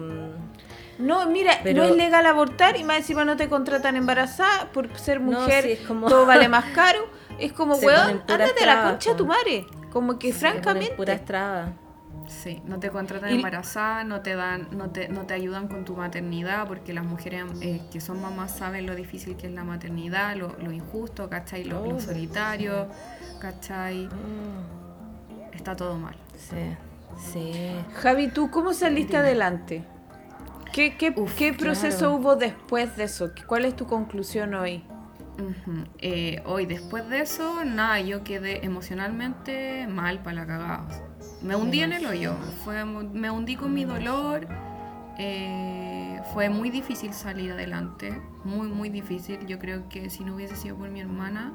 No, mira, Pero- no es legal abortar y más encima no te contratan embarazada por ser No, mujer, sí, como- todo vale más caro. Es como, weón, ándate a la concha de tu madre. Como que se ponen francamente. Puras trabas. Sí, no te contratan Y- embarazada, no te dan, no te, no te ayudan con tu maternidad, porque las mujeres eh, que son mamás saben lo difícil que es la maternidad, lo, lo injusto, ¿cachai? Lo, lo Oh, solitario, ¿cachai? Mm, Está todo mal. sí, sí. Javi, ¿tú cómo saliste adelante? ¿Qué, qué, Uf, qué proceso claro. hubo después de eso? ¿Cuál es tu conclusión hoy? Eh, hoy, después de eso, nada, yo quedé emocionalmente mal para la cagada. Me hundí en el hoyo, fue, me hundí con mi dolor. eh, fue muy difícil salir adelante, muy, muy difícil. Yo creo que si no hubiese sido por mi hermana,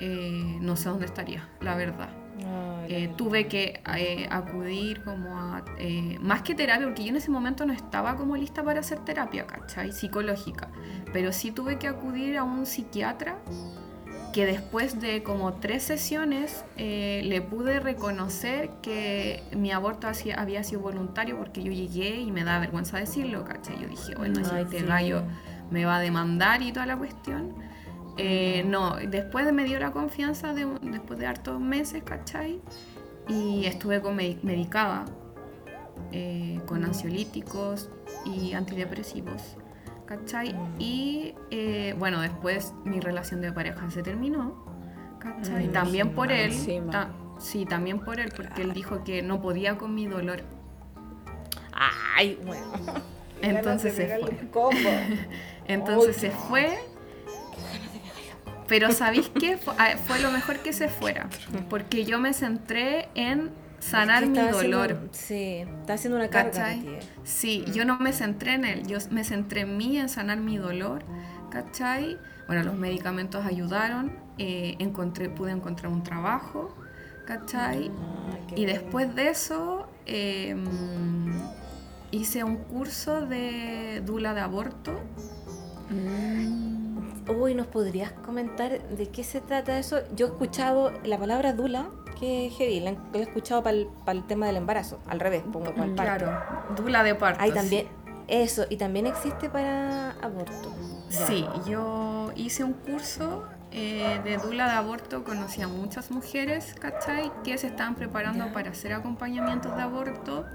eh, no sé dónde estaría, la verdad. Ay, Eh, tuve que eh, acudir como a, eh, más que terapia, porque yo en ese momento no estaba como lista para hacer terapia, ¿cachai? Psicológica, pero sí tuve que acudir a un psiquiatra que después de como tres sesiones eh, le pude reconocer que mi aborto había sido voluntario porque yo llegué y me da vergüenza decirlo, ¿cachai? Yo dije, bueno, si Ay, este sí. gallo me va a demandar y toda la cuestión. Eh, no, después me dio la confianza de, un- después de hartos meses, ¿cachai? Y estuve con medi- medicada, eh, con ansiolíticos y antidepresivos, ¿cachai? Y eh, bueno, después mi relación de pareja se terminó, ¿cachai? Mm, también por él, ta- sí, también por él, porque él dijo que no podía con mi dolor. Ay, bueno. Entonces se fue. Entonces se fue. Pero ¿sabéis qué? Fue, ah, fue lo mejor que se fuera. Porque yo me centré en sanar mi dolor. haciendo- sí, está haciendo una carga. ¿Cachai? ti, eh. Sí, yo no me centré en él, yo me centré en mí, en sanar mi dolor, ¿cachai? Bueno, los medicamentos ayudaron, eh, encontré, pude encontrar un trabajo, ¿cachai? Qué Y después de eso eh, hice un curso de dula de aborto. Uy, ¿nos podrías comentar de qué se trata eso? Yo he escuchado la palabra dula, que es heavy, la he escuchado para el, tema del embarazo, al revés, pongo para el parto. Claro, dula de parto. Sí. también, eso, y también existe para aborto. Ya. Sí, yo hice un curso eh, de dula de aborto, conocí a muchas mujeres, ¿cachai? Que se estaban preparando Ya. para hacer acompañamientos de aborto.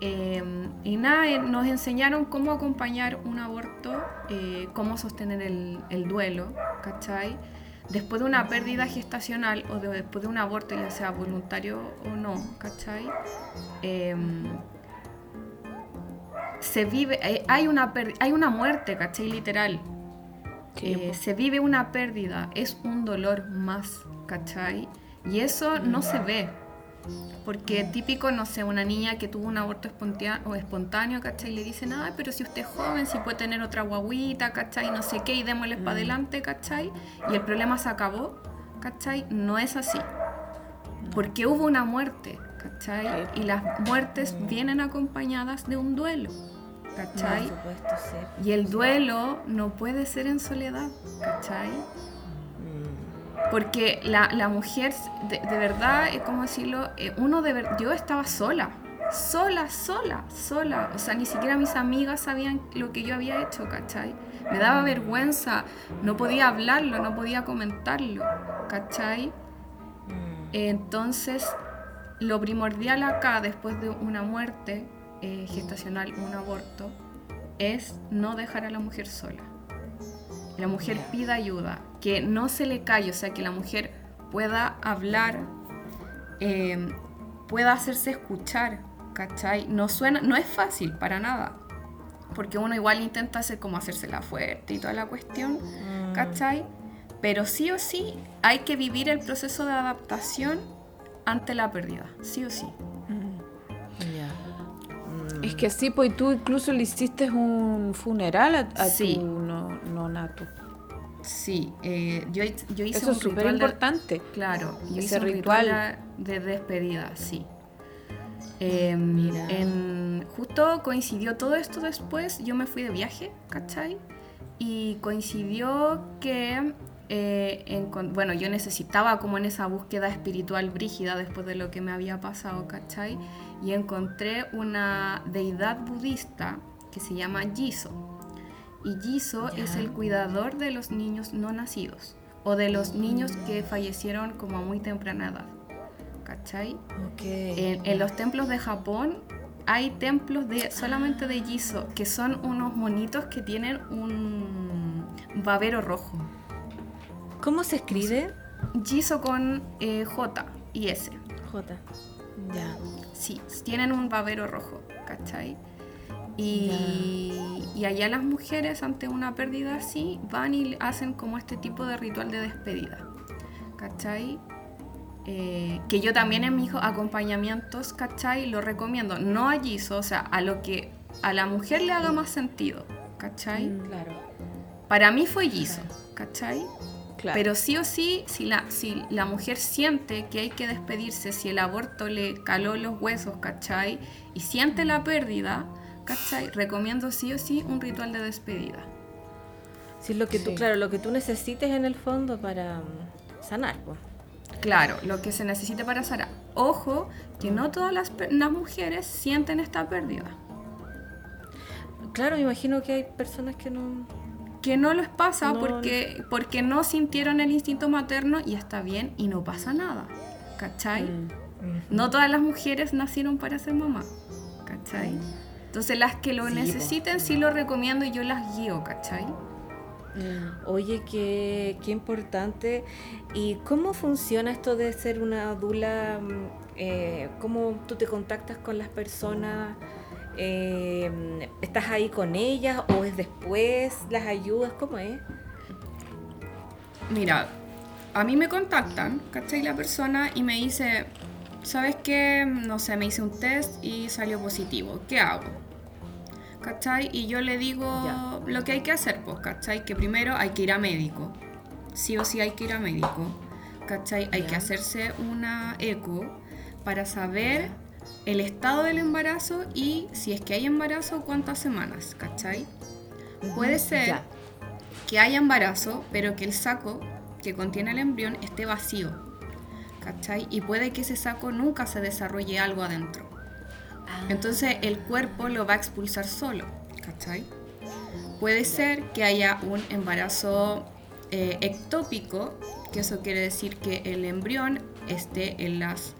Eh, y nada, eh, nos enseñaron cómo acompañar un aborto, eh, cómo sostener el, el duelo, ¿cachai? Después de una pérdida gestacional o de- después de un aborto, ya sea voluntario o no, ¿cachai? Em, se vive, eh, hay una, hay una muerte, ¿cachai? Literal. Eh, se vive una pérdida, es un dolor más, ¿cachai? Y eso no se ve. Porque típico, no sé, una niña que tuvo un aborto espontáneo, o espontáneo ¿cachai? Le dicen, ay, pero si usted es joven, si puede tener otra guaguita, ¿cachai? No sé qué, y démosle para adelante, ¿cachai? Y el problema se acabó, ¿cachai? No es así. Porque hubo una muerte, ¿cachai? Y las muertes vienen acompañadas de un duelo, ¿cachai? Por supuesto, sí. Y el duelo no puede ser en soledad, ¿cachai? Porque la, la mujer, de, de verdad, es como decirlo, eh, uno de ver- yo estaba sola, sola, sola, sola. O sea, ni siquiera mis amigas sabían lo que yo había hecho, ¿cachai? Me daba vergüenza, no podía hablarlo, no podía comentarlo, ¿cachai? Mm. Entonces, lo primordial acá, después de una muerte eh, gestacional, un aborto, es no dejar a la mujer sola. La mujer pida ayuda, que no se le calle, o sea, que la mujer pueda hablar, eh, pueda hacerse escuchar, ¿cachai? No suena, no es fácil para nada. Porque uno igual intenta hacer como hacérsela fuerte y toda la cuestión, mm. ¿cachai? Pero sí o sí hay que vivir el proceso de adaptación ante la pérdida, sí o sí. Es que sí, pues tú incluso le hiciste un funeral a, tu nonato. Sí, eh, yo, yo, hice Eso es súper importante. claro, yo hice ritual de despedida, sí. Em, en, justo coincidió todo esto después, yo me fui de viaje, ¿cachai? Y coincidió que, eh, bueno, yo necesitaba como en esa búsqueda espiritual brígida después de lo que me había pasado, ¿cachai? Y encontré una deidad budista que se llama Jiso. Y Jiso es el cuidador de los niños no nacidos o de los niños que fallecieron como a muy temprana edad. ¿cachai? En, los templos de Japón hay templos de solamente de Jiso, que son unos monitos que tienen un babero rojo. ¿Cómo se escribe? Jiso con eh, J y S. J. Ya. Sí, tienen un babero rojo, ¿cachai? Y, y, allá las mujeres ante una pérdida así van y hacen como este tipo de ritual de despedida. ¿Cachai? Eh, que yo también en mis acompañamientos, ¿cachai? Lo recomiendo, no a Giso, o sea, a lo que a la mujer le haga más sentido, ¿cachai? Mm, claro. Para mí fue Giso, ¿cachai? Claro. Pero sí o sí, si la, si la mujer siente que hay que despedirse, si el aborto le caló los huesos, ¿cachai? Y siente la pérdida, ¿cachai? Recomiendo sí o sí un ritual de despedida. Sí, lo que tú, claro, lo que tú necesites en el fondo para mm, sanar, pues. Claro, lo que se necesita para Sara. Ojo, que no todas las, mujeres sienten esta pérdida. Claro, me imagino que hay personas que no... Que no les pasa porque, porque no sintieron el instinto materno y está bien y no pasa nada. ¿Cachai? Mm, no todas las mujeres nacieron para ser mamá. ¿Cachai? Entonces las que lo necesiten sí lo recomiendo y yo las guío, ¿cachai? Oye, qué, qué, importante. ¿Y cómo funciona esto de ser una dula? Mm, eh, ¿Cómo tú te contactas con las personas? Eh, ¿Estás ahí con ellas o es después? ¿Las ayudas? ¿Cómo es? Mira, a mí me contactan, ¿cachai? La persona y me dice, ¿sabes qué? No sé, me hice un test y salió positivo. ¿Qué hago? ¿cachai? Y yo le digo lo que hay que hacer, pues, ¿cachai? Que primero hay que ir a médico, sí o sí hay que ir a médico, ¿cachai? Hay que hacerse una eco para saber el estado del embarazo y si es que hay embarazo, cuántas semanas, ¿cachai? Puede ser que haya embarazo, pero que el saco que contiene el embrión esté vacío, ¿cachai? Y puede que ese saco nunca se desarrolle algo adentro. Entonces el cuerpo lo va a expulsar solo, ¿cachai? Puede ser que haya un embarazo eh, ectópico, que eso quiere decir que el embrión esté en las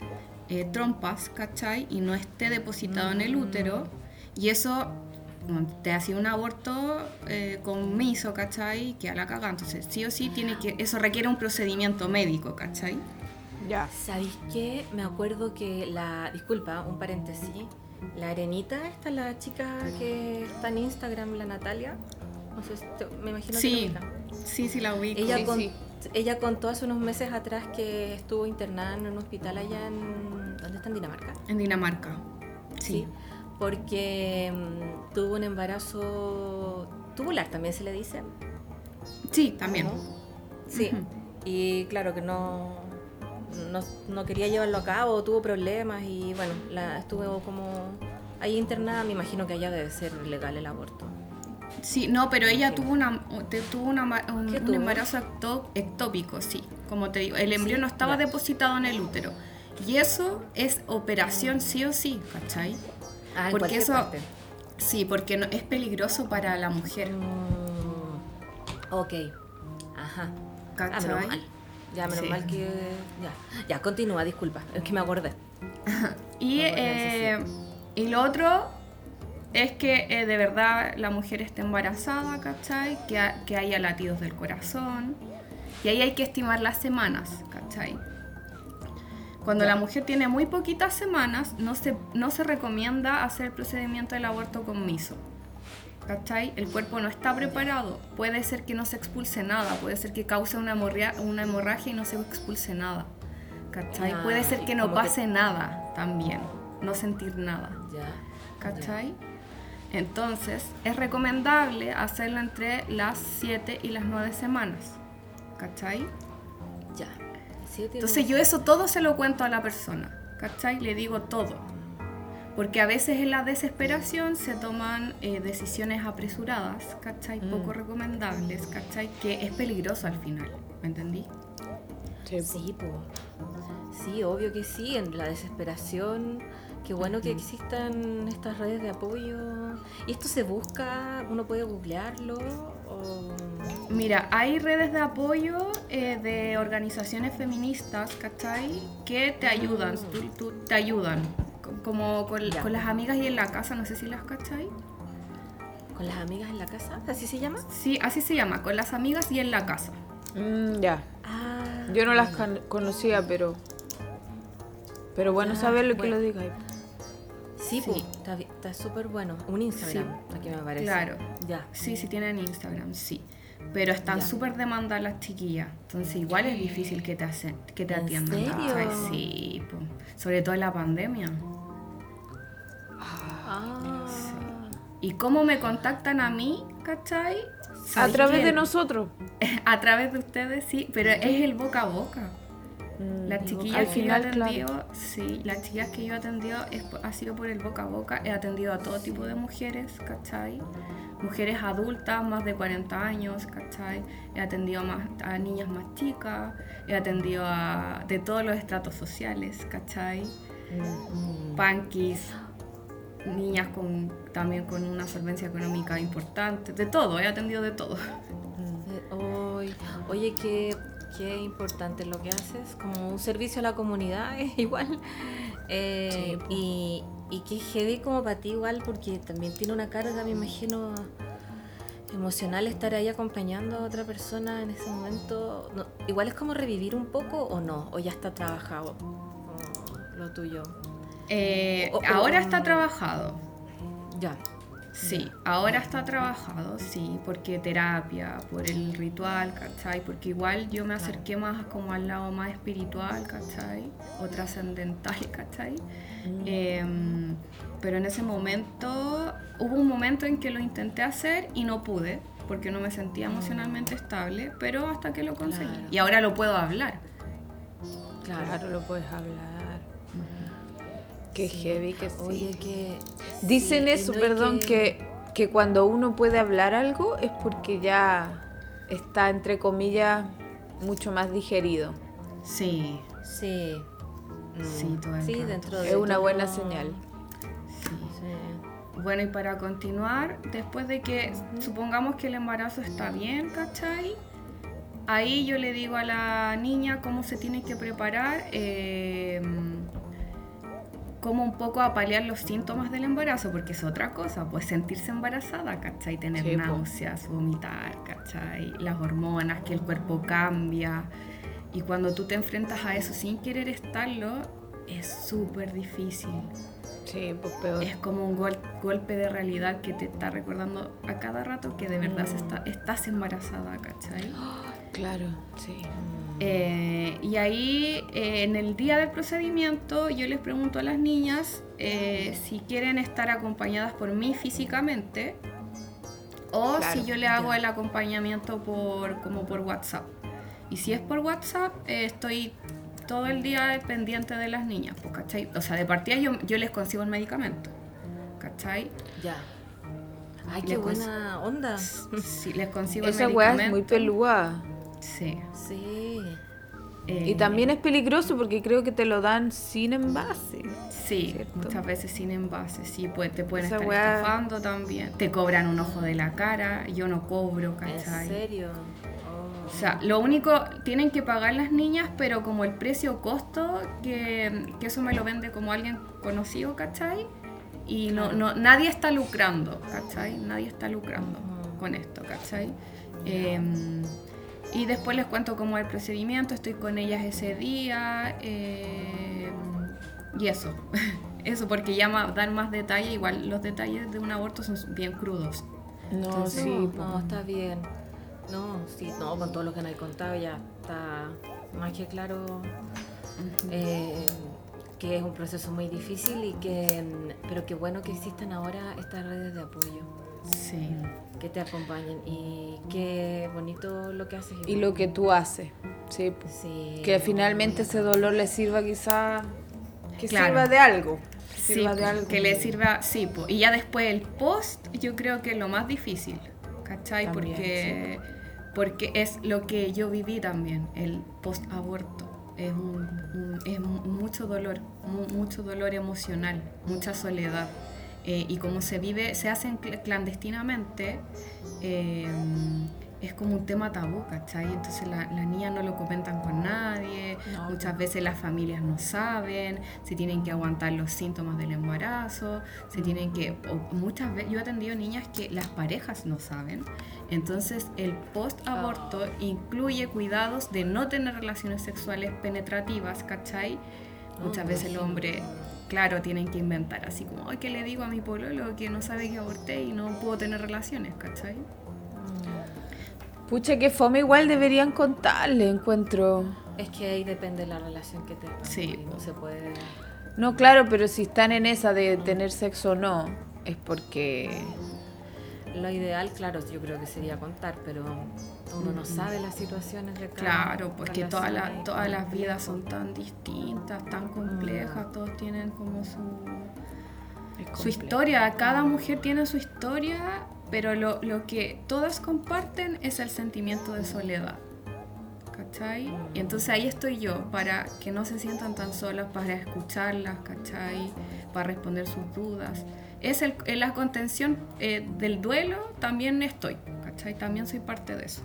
eh, trompas, ¿cachai? Y no esté depositado en el útero. Y eso te hace un aborto eh, con miso, ¿cachai? Que a la caga. Entonces, sí o sí, tiene que, eso requiere un procedimiento médico, ¿cachai? Ya. ¿Sabéis qué? Me acuerdo que la. Disculpa, un paréntesis. La Arenita, esta la chica que está en Instagram, la Natalia. No sé, me imagino sí. que Sí, sí, la ubico. Ella, ella contó hace unos meses atrás que estuvo internada en un hospital allá en. ¿Dónde está? En Dinamarca. En Dinamarca. Sí. porque mm, tuvo un embarazo tubular, también se le dice. Sí, también. Sí. Y claro que no, no, quería llevarlo a cabo, tuvo problemas y bueno, la estuvo como ahí internada, me imagino que allá debe ser legal el aborto. Sí, no, pero ella tuvo una tuvo una, un, embarazo ectópico, sí, como te digo, el embrión no estaba depositado en el útero Y eso es operación sí o sí, ¿cachai? Ah, porque eso, parte. sí, porque no, es peligroso para la mujer. Mm, ok. Ajá. Ah, ¿Cachai? menos mal. Ya, menos Sí. mal que. Ya. Ya, continúa, disculpa. Es que me acordé. Y, eh, y lo otro es que eh, de verdad la mujer esté embarazada, ¿cachai? Que, ha- que haya latidos del corazón. Y ahí hay que estimar las semanas, ¿cachai? Cuando la mujer tiene muy poquitas semanas, no se, no se recomienda hacer el procedimiento del aborto con miso. ¿Cachai? El cuerpo no está preparado. Puede ser que no se expulse nada, puede ser que cause una, hemorragia y no se expulse nada. ¿Cachai? Ah, puede ser que no que- pase nada también, no sentir nada. Ya. ¿Cachai? Entonces, es recomendable hacerlo entre las 7 y las 9 semanas. ¿Cachai? Ya. Entonces yo eso todo se lo cuento a la persona, ¿cachai? Le digo todo. Porque a veces en la desesperación se toman eh, decisiones apresuradas, ¿cachai? Mm. Poco recomendables, ¿cachai? Que es peligroso al final, ¿me entendí? Sí, po. Sí, obvio que sí, en la desesperación. Qué bueno que existan estas redes de apoyo. ¿Y esto se busca? ¿Uno puede googlearlo? O... Mira, hay redes de apoyo eh, de organizaciones feministas, ¿cachai? Que te ayudan, tú- tú- te ayudan. Co- Como con, las amigas y en la casa, no sé si las cachai. ¿Con las amigas en la casa? ¿Así se llama? Sí, así se llama, con las amigas y en la casa. Mm, ya. Ah, Yo no las can- conocía, pero. Pero bueno Ya, saber lo que lo diga. Sí, Sí. está súper bueno. Un Instagram, aquí me parece. Claro. Ya. Sí, sí tienen Instagram, sí. Pero están súper demandadas las chiquillas. Entonces igual es difícil que te, hacen, que te ¿En atiendan. serio? Sí, po. sobre todo en la pandemia. Ah. ¿Y cómo me contactan a mí, cachai? A ¿Sabes través de nosotros. A través de ustedes, sí, pero es el boca a boca. Mm, Las Al chiquillas que final, yo he claro. atendido, sí, las chiquillas que yo he atendido es, ha sido por el boca a boca. He atendido a todo tipo de mujeres, ¿cachai? Mujeres adultas, más de 40 años, ¿cachai? He atendido más, a niñas más chicas, he atendido a de todos los estratos sociales, ¿cachai? Mm. Punkis, niñas con, también con una solvencia económica importante, de todo, he atendido de todo. Eh, oy- Oye, qué, qué importante lo que haces, como un servicio a la comunidad, es igual. Eh, Sí, y, y qué heavy como para ti igual, porque también tiene una carga, me imagino, emocional estar ahí acompañando a otra persona en ese momento. No, igual es como revivir un poco o no, o ya está trabajado como lo tuyo. Eh, O- o- ahora está trabajado. Ya. Sí, ahora está trabajado, sí, porque terapia, por el ritual, ¿cachai? Porque igual yo me acerqué más como al lado más espiritual, ¿cachai? O trascendental, ¿cachai? Em, pero en ese momento, hubo un momento en que lo intenté hacer y no pude, porque no me sentía emocionalmente estable, pero hasta que lo conseguí. Claro. Y ahora lo puedo hablar. Claro. Claro, lo puedes hablar. Qué heavy que sí. Oye, que... Dicen sí, eso, no perdón, que... que cuando uno puede hablar algo es porque ya está, entre comillas, mucho más digerido. Sí, Sí. Sí, Mm. todo el Sí, dentro de Es una todo- buena señal. sí. Sí. Bueno, y para continuar, después de que supongamos que el embarazo está bien, ¿cachai? Ahí yo le digo a la niña cómo se tiene que preparar, eh, cómo un poco a paliar los síntomas del embarazo, porque es otra cosa, pues sentirse embarazada, ¿cachai? Tener Sí, po. náuseas, vomitar, ¿cachai? Las hormonas, que el cuerpo cambia. Y cuando tú te enfrentas a eso sin querer estarlo, es súper difícil. Sí, pues peor. Es como un gol- golpe de realidad que te está recordando a cada rato que de verdad se está- estás embarazada, ¿cachai? Claro, sí. Eh, y ahí, eh, en el día del procedimiento, yo les pregunto a las niñas eh, si quieren estar acompañadas por mí físicamente o Claro, si yo le hago ya. el acompañamiento por, como por WhatsApp. Y si es por WhatsApp, estoy todo el día pendiente de las niñas, pues, ¿cachai? O sea, de partida yo, yo les consigo el medicamento, ¿cachai? Ya. Ay, qué buena onda. Si les consigo el Esa weá medicamento. es muy pelúa. Sí. Sí. y también es peligroso porque creo que te lo dan sin envase. Sí, muchas veces sin envase, sí, pues, te pueden estar estafando también. Te cobran un ojo de la cara, yo no cobro, ¿cachai? ¿En serio? O sea, lo único, tienen que pagar las niñas, pero como el precio costo, que, eso me lo vende como alguien conocido, ¿cachai? Y no, no, nadie está lucrando, ¿cachai? Nadie está lucrando con esto, ¿cachai? Y después les cuento cómo es el procedimiento, estoy con ellas ese día. Em, y eso, eso, porque ya dar más detalle, igual los detalles de un aborto son bien crudos. No, sí, no, está bien. No, sí, no, con todo lo que nos he contado ya está más que claro eh, que es un proceso muy difícil y que, pero qué bueno que existan ahora estas redes de apoyo. Sí. Que te acompañen y qué bonito lo que haces. Y lo que tú haces, sí. Que finalmente ese dolor le sirva quizá, que sirva de algo. Sirva de algo. Que le sirva, sí, y ya después el post, yo creo que es lo más difícil, ¿cachai? Porque porque es lo que yo viví también, el post-aborto. Es, es mucho dolor, mucho dolor emocional, mucha soledad. Eh, y como se vive, se hace clandestinamente, eh, es como un tema tabú, ¿cachai? Entonces las niñas no lo comentan con nadie, muchas veces las familias no saben, se tienen que aguantar los síntomas del embarazo, se tienen que, muchas veces, yo he atendido niñas que las parejas no saben, entonces el post-aborto ah. incluye cuidados de no tener relaciones sexuales penetrativas, ¿cachai? Muchas oh, veces el hombre claro, tienen que inventar, así como, ay, ¿qué le digo a mi pololo que no sabe que aborté y no puedo tener relaciones, ¿cachai? Pucha, que fome igual deberían contarle, encuentro. Es que ahí depende de la relación que tengan. Sí. No se puede... No, claro, pero si están en esa de tener sexo o no, es porque... Lo ideal, claro, yo creo que sería contar, pero uno no sabe las situaciones de cada Claro, porque todas las todas las vidas son tan distintas, tan complejas, mm. todos tienen como su, su historia, cada mujer tiene su historia pero lo, lo, que todas comparten es el sentimiento de soledad. ¿Cachai? Y entonces ahí estoy yo, para que no se sientan tan solas, para escucharlas, ¿cachai? Para responder sus dudas. Es el, en la contención eh, del duelo, también estoy, ¿cachai? También soy parte de eso.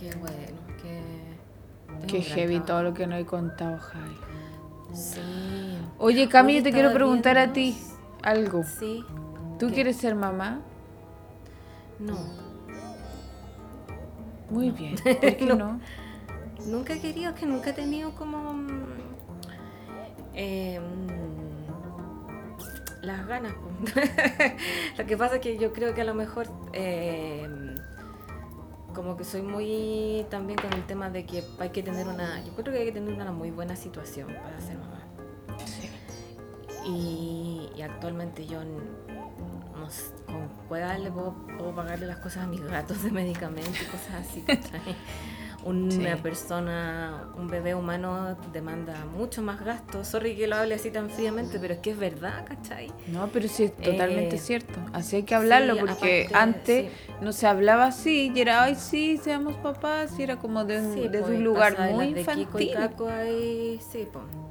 Qué bueno, qué... Qué heavy todo lo que no he contado, Jai. Sí. Oye, Cami, yo te quiero preguntar a ti algo. Sí. ¿Tú quieres ser mamá? No. Muy bien. ¿Por qué no, Nunca he querido, que nunca he tenido como eh, las ganas. lo que pasa es que yo creo que a lo mejor eh, como que soy muy también con el tema de que hay que tener una, yo creo que hay que tener una muy buena situación para ser mamá. Y, y actualmente yo con cuál le puedo, pagarle las cosas a mis gatos de medicamentos y cosas así, Una persona, un bebé humano demanda mucho más gastos. Sorry que lo hable así tan fríamente, pero es que es verdad, ¿cachai? No, pero sí es totalmente eh, cierto. Así hay que hablarlo porque antes no se hablaba así y era, ay, sí, seamos papás, y era como de, un pues, lugar muy infantil. y sí, pues.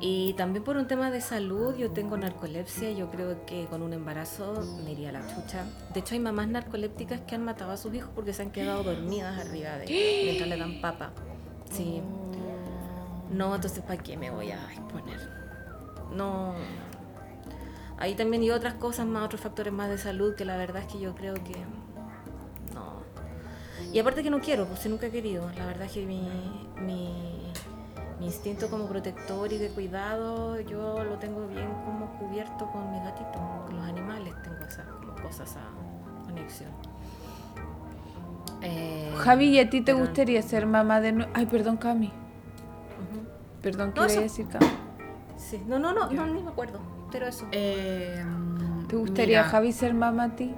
Y también por un tema de salud, yo tengo narcolepsia, yo creo que con un embarazo me iría la chucha. De hecho, hay mamás narcolépticas que han matado a sus hijos porque se han quedado dormidas arriba de mientras le dan papa. Sí. No, entonces ¿para qué me voy a exponer? No. Ahí también hay otras cosas más, otros factores más de salud que la verdad es que yo creo que no. Y aparte que no quiero, pues nunca he querido. La verdad es que mi, mi mi instinto como protector y de cuidado, yo lo tengo bien como cubierto con mi gatito, con los animales, tengo esas como cosas, esa conexión. Eh, Javi, ¿y a ti te gustaría ser mamá de nuevo? Ay, perdón, Cami. Perdón, ¿qué no, decir, Cami? Sí, no, no, no, no, ni me acuerdo, pero eso. Eh, ¿Te gustaría, Javi, ser mamá a ti?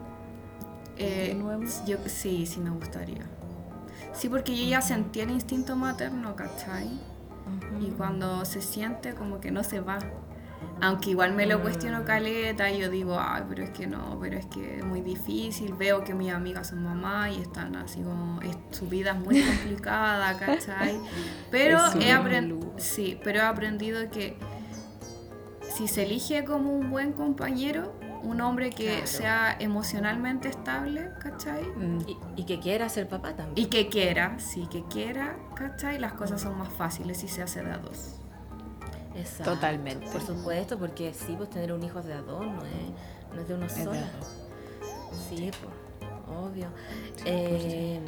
Eh, nuevo? Yo, sí, sí me gustaría. Sí, porque yo ya sentía el instinto materno, ¿cachai? Y cuando se siente como que no se va. Aunque igual me lo cuestiono caleta y yo digo, ay, pero es que no, pero es que es muy difícil. Veo que mis amigas son mamás y están así como, es- su vida es muy complicada, ¿cachai? Pero he, súper apren- maluco. sí, pero he aprendido que si se elige como un buen compañero, un hombre que Claro. sea emocionalmente estable, ¿cachai? Mm. Y, y que quiera ser papá también. Y que quiera, sí, que quiera, ¿cachai? Las cosas son más fáciles si se hace de a dos. Exacto, Totalmente. Por supuesto, porque sí, pues tener un hijo de a dos no es, no es de uno solo. Sí, pues, obvio. Eh,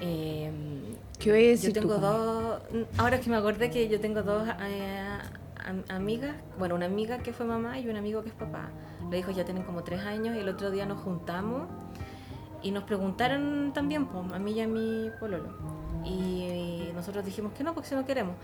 em, ¿Qué voy a decir yo tengo dos. Ahora que me acordé que yo tengo dos eh, am- amigas. Bueno, una amiga que fue mamá y un amigo que es papá. Los hijos ya tienen como tres años y el otro día nos juntamos y nos preguntaron también, pues, a mí y a mi pololo. Y nosotros dijimos que no, porque si no queremos.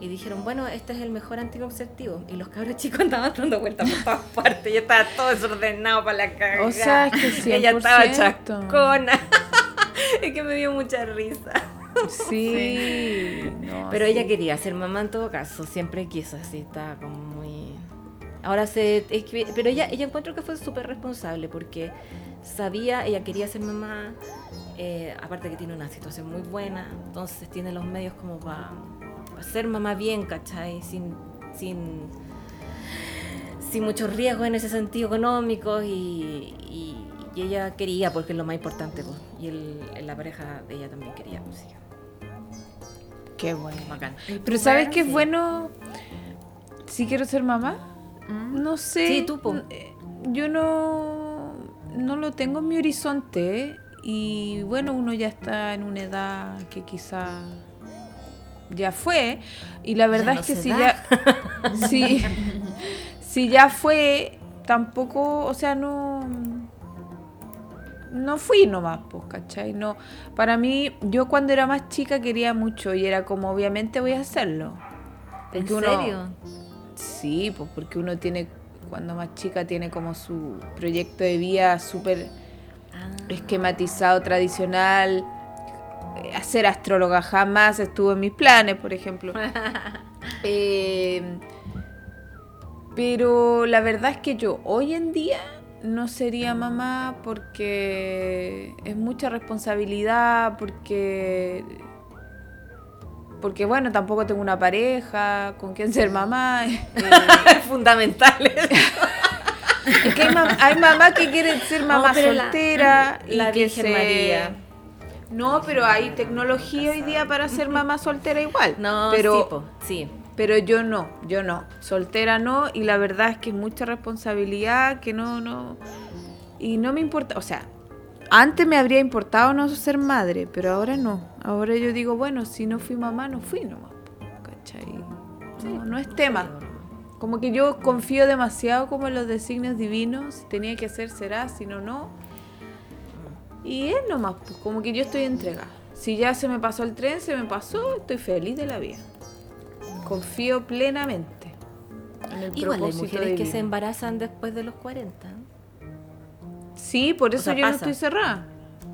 Y dijeron, bueno, este es el mejor anticonceptivo. Y los cabros chicos andaban dando vueltas por todas partes. Y estaba todo desordenado para la cagada. O sea, es que Ella estaba 100%. chascona. es que me dio mucha risa. Sí. no, Pero sí. ella quería ser mamá en todo caso, siempre quiso, así, estaba como muy... Ahora se... es que- pero ella, ella encuentro que fue súper responsable porque sabía, ella quería ser mamá, eh, aparte que tiene una situación muy buena, entonces tiene los medios como para ser mamá bien, ¿cachai? Sin, sin, sin muchos riesgos en ese sentido económico y, y- y ella quería porque es lo más importante, pues, y el, la pareja de ella también quería, pues, sí. Qué bueno. Bacán. Pero ¿sabes qué es Sí. bueno? Si quiero ser mamá, ¿Mm? no sé. Sí, tú, po. eh, Yo no, no lo tengo en mi horizonte. Y bueno, uno ya está en una edad que quizá ya fue. Y la verdad no es que si da. ya. si, si ya fue, tampoco. O sea, no. No fui nomás, pues, ¿cachai? No, para mí, yo cuando era más chica quería mucho y era como, obviamente voy a hacerlo. ¿En uno- serio? Sí, pues porque uno tiene, cuando más chica tiene como su proyecto de vida súper Ah. esquematizado, tradicional. Eh, Hacer astróloga jamás estuvo en mis planes, por ejemplo. Eh, pero la verdad es que yo hoy en día no sería mamá porque es mucha responsabilidad, porque porque bueno, tampoco tengo una pareja con quien ser mamá. eh, fundamentales. es que hay, mam- hay mamás que quieren ser mamá No, pero la- soltera y la que Virgen se- María. No, pero hay tecnología hoy día para ser mamá soltera igual. No, pero sí, po, sí. Pero yo no, yo no. Soltera no, y la verdad es que es mucha responsabilidad, que no, no. Y no me importa, o sea, antes me habría importado no ser madre, pero ahora no. Ahora yo digo, bueno, si no fui mamá, no fui nomás. ¿Cachai? No, no es tema. Como que yo confío demasiado como en los designios divinos. Si tenía que hacer, será, si no, no. Y es nomás, pues como que yo estoy entregada. Si ya se me pasó el tren, se me pasó, estoy feliz de la vida. Confío plenamente en el Igual hay propósito mujeres que se embarazan después de los 40. Sí, por eso sea, yo no estoy cerrada.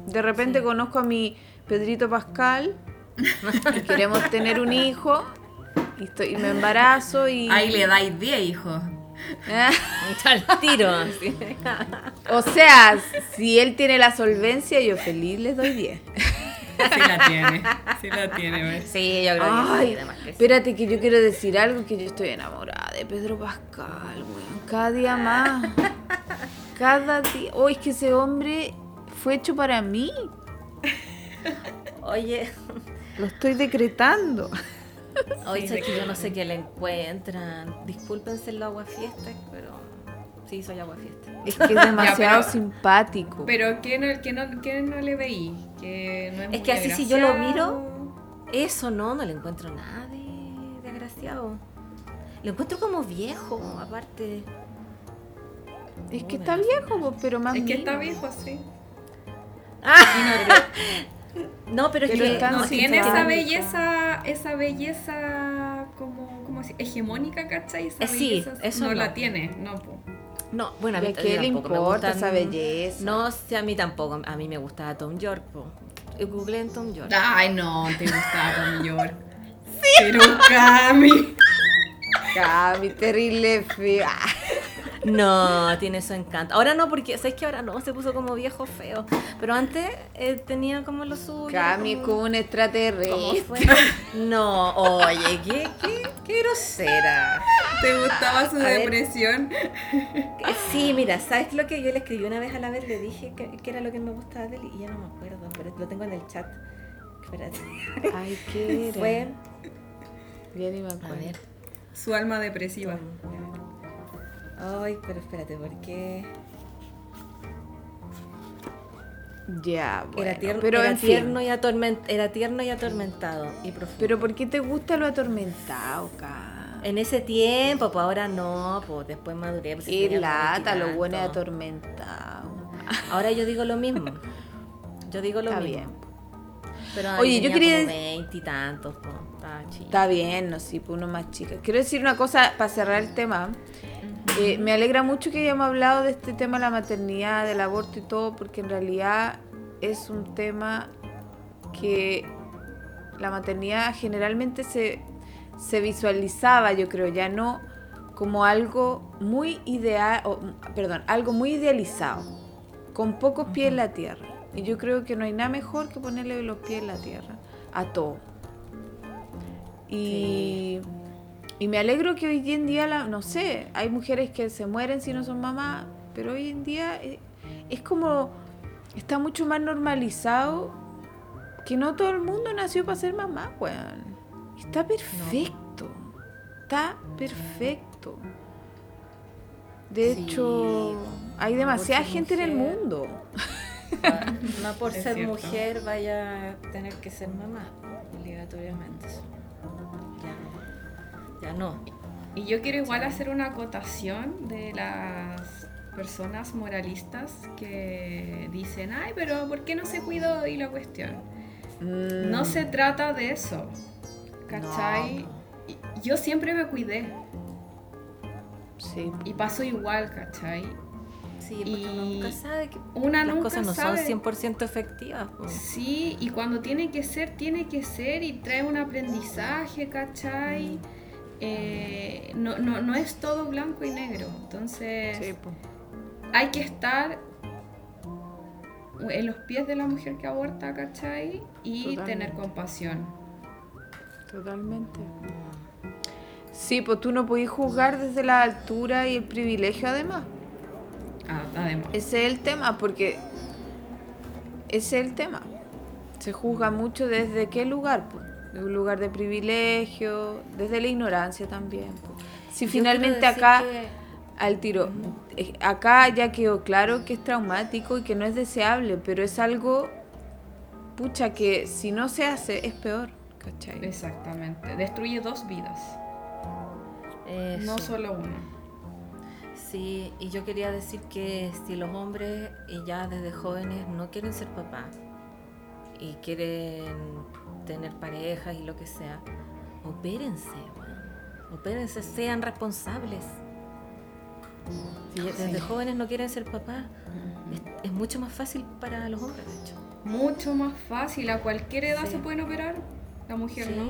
De repente Sí. conozco a mi Pedrito Pascal y queremos tener un hijo y, estoy, y me embarazo y... Ahí le dais 10 hijos. Al tiro. O sea, si él tiene la solvencia, yo feliz les doy 10. Sí la tiene, sí la tiene. ¿ves? Sí, yo creo que Ay, sí, además que sí. espérate que yo quiero decir algo que yo estoy enamorada de Pedro Pascal, weón. Cada día más. Cada día. Oh, es que ese hombre fue hecho para mí. Oye, Lo estoy decretando. hoy sé que yo no sé qué le encuentran. Discúlpense el agua fiesta, pero sí, soy agua fiesta. Es que es demasiado pero- simpático. Pero ¿qué no, qué no, qué no le veí? Que no es, Es muy que así si yo lo agraciado. Eso no, no le encuentro nada de, de agraciado. Lo encuentro como viejo, aparte. es que está viejo, pues, pero más Es que está viejo, sí. No, pero es que No tiene esa belleza, esa belleza como, como así, hegemónica, ¿cachai? Esa Eh, sí, belleza eso no, no. la tiene, no. No, bueno, a ¿Y mí a qué le tampoco me importa gustan- esa belleza? No sé, a mí tampoco. A mí me gustaba Tom York. Po. Google en Tom York. Ay, no, te gustaba Tom York. Pero Cami. Cami, terrible fea. No, tiene su encanto. Ahora no, porque sabes que ahora no, se puso como viejo feo. Pero antes eh, tenía como lo suyo. Cami como un ¿Cómo extraterrestre. fue? No, oye, qué, qué, qué grosera. ¿Te gustaba su A depresión? Eh, Sí, mira, ¿sabes lo que yo le escribí una vez a la vez? Le dije que, que era lo que me gustaba de él y ya no me acuerdo, pero lo tengo en el chat. Espérate. Ay, qué era. Fue. Me A ver. Su alma depresiva. Ay, pero espérate, porque Ya, bueno. era tierno, pero era, en fin. tierno y atorment, era tierno y atormentado y profundo. Pero ¿por qué te gusta lo atormentado, Cami? En ese tiempo, pues ahora no, pues después maduré. Pues, Y tenía como lata, lo bueno es atormentado. Ahora yo digo lo mismo. Yo digo lo Está mismo. bien. Pero Oye, Oye, yo quería quería. dec- veintitantos, pues. Estaba chido. Está bien, no sí, pues uno más chica. Quiero decir una cosa para cerrar el tema. Eh, me alegra mucho que hayamos hablado de este tema de la maternidad, del aborto y todo, porque en realidad es un tema que la maternidad generalmente se, se visualizaba, yo creo, ya no como algo muy ideal, perdón, algo muy idealizado, con pocos pies en la tierra. Y yo creo que no hay nada mejor que ponerle los pies en la tierra a todo. Y, y me alegro que hoy en día, la, no sé, hay mujeres que se mueren si no son mamás, pero hoy en día eh, es como, está mucho más normalizado que no todo el mundo nació para ser mamá, weón. Está perfecto, está perfecto. De Sí, hecho, hay demasiada gente en el mundo. No por Es ser cierto. mujer vaya a tener que ser mamá, obligatoriamente. Ya, no. Y yo quiero igual hacer una acotación de las personas moralistas que dicen, ay, pero ¿por qué no se cuidó? Y la cuestión. Mm, No se trata de eso. ¿Cachai? Y- Yo siempre me cuidé Sí. y pasó igual, ¿cachai? Sí, porque uno Y nunca sabe que Una las nunca cosas no sabe. son 100% efectivas. po. Sí, y cuando tiene que ser, tiene que ser y trae un aprendizaje, ¿cachai? Eh, no, no, no es todo blanco y negro. Entonces, Sí, hay que estar en los pies de la mujer que aborta, ¿cachai? Y Totalmente. tener compasión. Totalmente. Sí, pues tú no podés juzgar desde la altura y el privilegio además. Ah, además. Ese es el tema, porque ese es el tema. Se juzga mucho desde qué lugar, pues. Un lugar de privilegio, desde la ignorancia también. pues. Si Yo finalmente acá, que- al tiro, eh, acá ya quedó claro que es traumático y que no es deseable, pero es algo, pucha, que si no se hace es peor, ¿cachai? Exactamente. Destruye dos vidas, no solo una. Sí, y yo quería decir que si los hombres y ya desde jóvenes no quieren ser papás y quieren tener parejas y lo que sea, opérense, weón. opérense, sean responsables. Si desde jóvenes no quieren ser papás, es, es mucho más fácil para los hombres, de hecho. Mucho más fácil. A cualquier edad Sí. se pueden operar. La mujer no.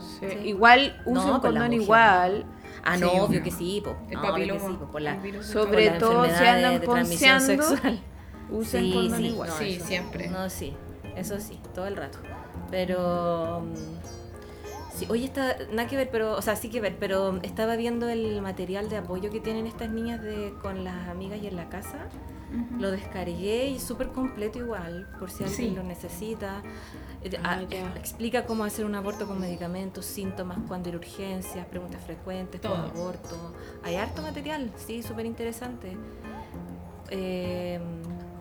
Sí, Sí. Igual No, usen por la condón igual, Ah, Sí, no, obvio que sí, po. El No, obvio que papiloma. sí, po, por la, Sobre por todo si andan de, de transmisión ponceando, sexual. usen Sí, condón sí, igual. no, Sí, siempre. No, sí, eso sí, todo el rato. Pero. mm, Sí, oye, está, nada que ver, pero, o sea, sí que ver, pero estaba viendo el material de apoyo que tienen estas niñas de, con las amigas y en la casa. Lo descargué y súper completo igual, por si alguien Sí. lo necesita. Eh, Ah, ah, explica cómo hacer un aborto con medicamentos, síntomas, cuándo ir a urgencias, preguntas frecuentes, Todo. con aborto. Hay harto material, sí, súper interesante. Eh,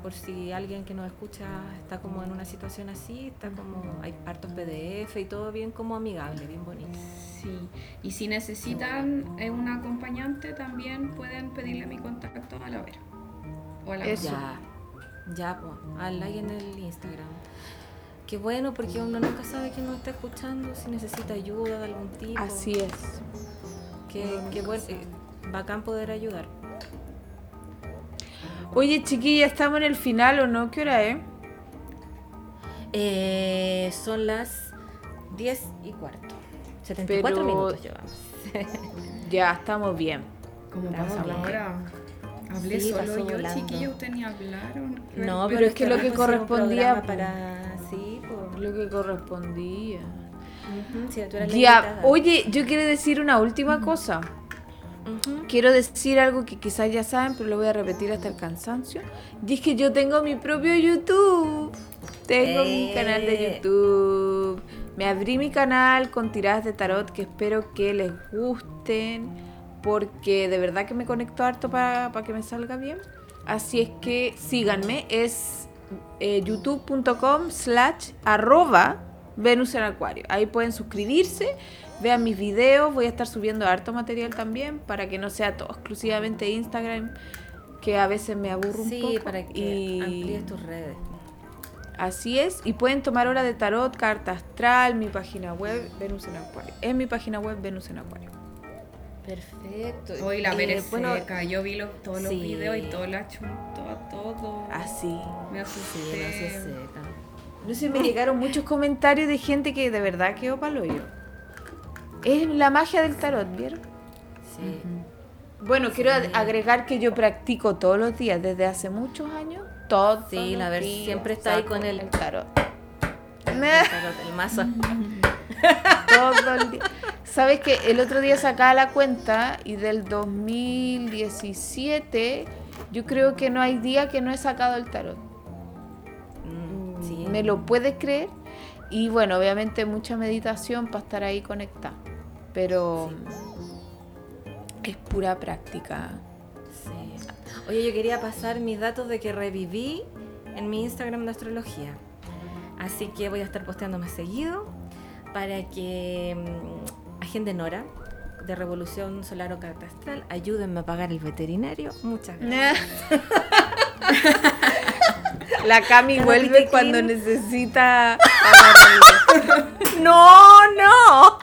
por si alguien que nos escucha está como en una situación así, está como, hay hartos PDF y todo bien como amigable, bien bonito. Sí, y si necesitan eh, un acompañante, también pueden pedirle mi contacto a la Vera. O a la Eso. Ya, ya, pues, al like en el Instagram. Qué bueno, porque uno nunca sabe quién nos está escuchando, si necesita ayuda de algún tipo. Así es. Qué, qué bueno, eh, bacán poder ayudar. Oye, chiquilla, ¿estamos en el final o no? ¿Qué hora es? Eh, son las 10 y cuarto. 74 Pero- minutos llevamos. Ya, estamos bien. ¿Cómo pasó bien. ahora? Hablé Sí, solo yo, volando. chiquillos, ustedes ni hablaron. No, Pero es que lo que correspondía, para... Sí, pues. Lo que correspondía. Ujú, sí, tú eras la Ya, oye, yo quiero decir una última cosa. Quiero decir algo que quizás ya saben, pero lo voy a repetir hasta el cansancio. Y es que yo tengo mi propio YouTube. Tengo mi Eh. canal de YouTube. Me abrí mi canal con tiradas de tarot que espero que les gusten. Porque de verdad que me conecto harto para que me salga bien. Así es que síganme. Es eh, youtube.com slash arroba Venus en Acuario. Ahí pueden suscribirse, vean mis videos. Voy a estar subiendo harto material también para que no sea todo exclusivamente Instagram, que a veces me aburro un Sí, poco. para que Y amplíes tus redes. Así es. Y pueden tomar hora de tarot, carta astral, mi página web, Venus en Acuario. Es mi página web, Venus en Acuario. Perfecto. Hoy la Eh, Pérez bueno, seca, yo vi los- todos los sí. videos y todo la chuntó a todo. Así. Me Sí, asusté. no se seca. No sé, me llegaron muchos comentarios de gente que de verdad quedó palo yo. Es la magia del tarot, ¿vieron? Sí. Bueno, quiero ag- agregar que yo practico todos los días, desde hace muchos años, todos Sí, la ver- días siempre está ahí con el- tarot. El tarot, el mazo. todo el día. ¿Sabes que El otro día sacaba la cuenta y del 2017 yo creo que no hay día que no he sacado el tarot. Mm, sí. ¿Me lo puedes creer? Y bueno, obviamente mucha meditación para estar ahí conectada. Pero es pura práctica. Sí. Oye, yo quería pasar mis datos de que reviví en mi Instagram de astrología. Así que voy a estar posteando más seguido para que mm, agenden hora de Revolución Solar o Carta Astral. Ayúdenme a pagar el veterinario. Muchas gracias. La Cami Cada vuelve cuando necesita No, no.